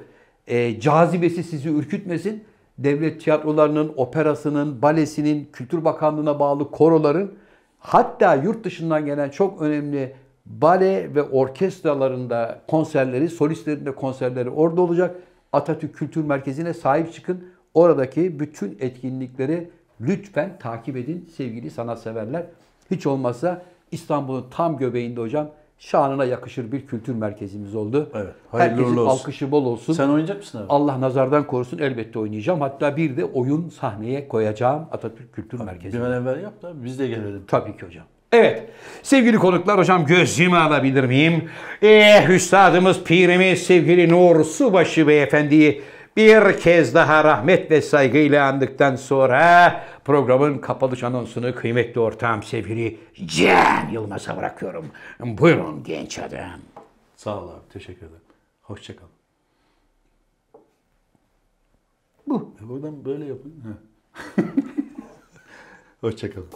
e, cazibesi sizi ürkütmesin. Devlet tiyatrolarının, operasının, balesinin, Kültür Bakanlığı'na bağlı koroların hatta yurt dışından gelen çok önemli bale ve orkestralarında konserleri, solistlerin de konserleri orada olacak. Atatürk Kültür Merkezi'ne sahip çıkın. Oradaki bütün etkinlikleri lütfen takip edin sevgili sanatseverler. Hiç olmazsa İstanbul'un tam göbeğinde hocam şanına yakışır bir kültür merkezimiz oldu. Evet, hayırlı Herkesin olsun. alkışı bol olsun. Sen oynayacak mısın abi? Allah nazardan korusun elbette oynayacağım. Hatta bir de oyun sahneye koyacağım Atatürk Kültür Bir Merkezi'ne. an evvel yap da biz de gelelim. Tabii ki hocam. Evet. Sevgili konuklar hocam gözümü alabilir miyim? Eh üstadımız pirimiz sevgili Nur Subaşı beyefendiyi bir kez daha rahmet ve saygıyla andıktan sonra programın kapanış anonsunu kıymetli ortağım sevgili Cem Yılmaz'a bırakıyorum. Buyurun genç adam. Sağ ol abi. Teşekkür ederim. Hoşça kal. Bu. E buradan böyle yapın. Heh. Hoşça kalın.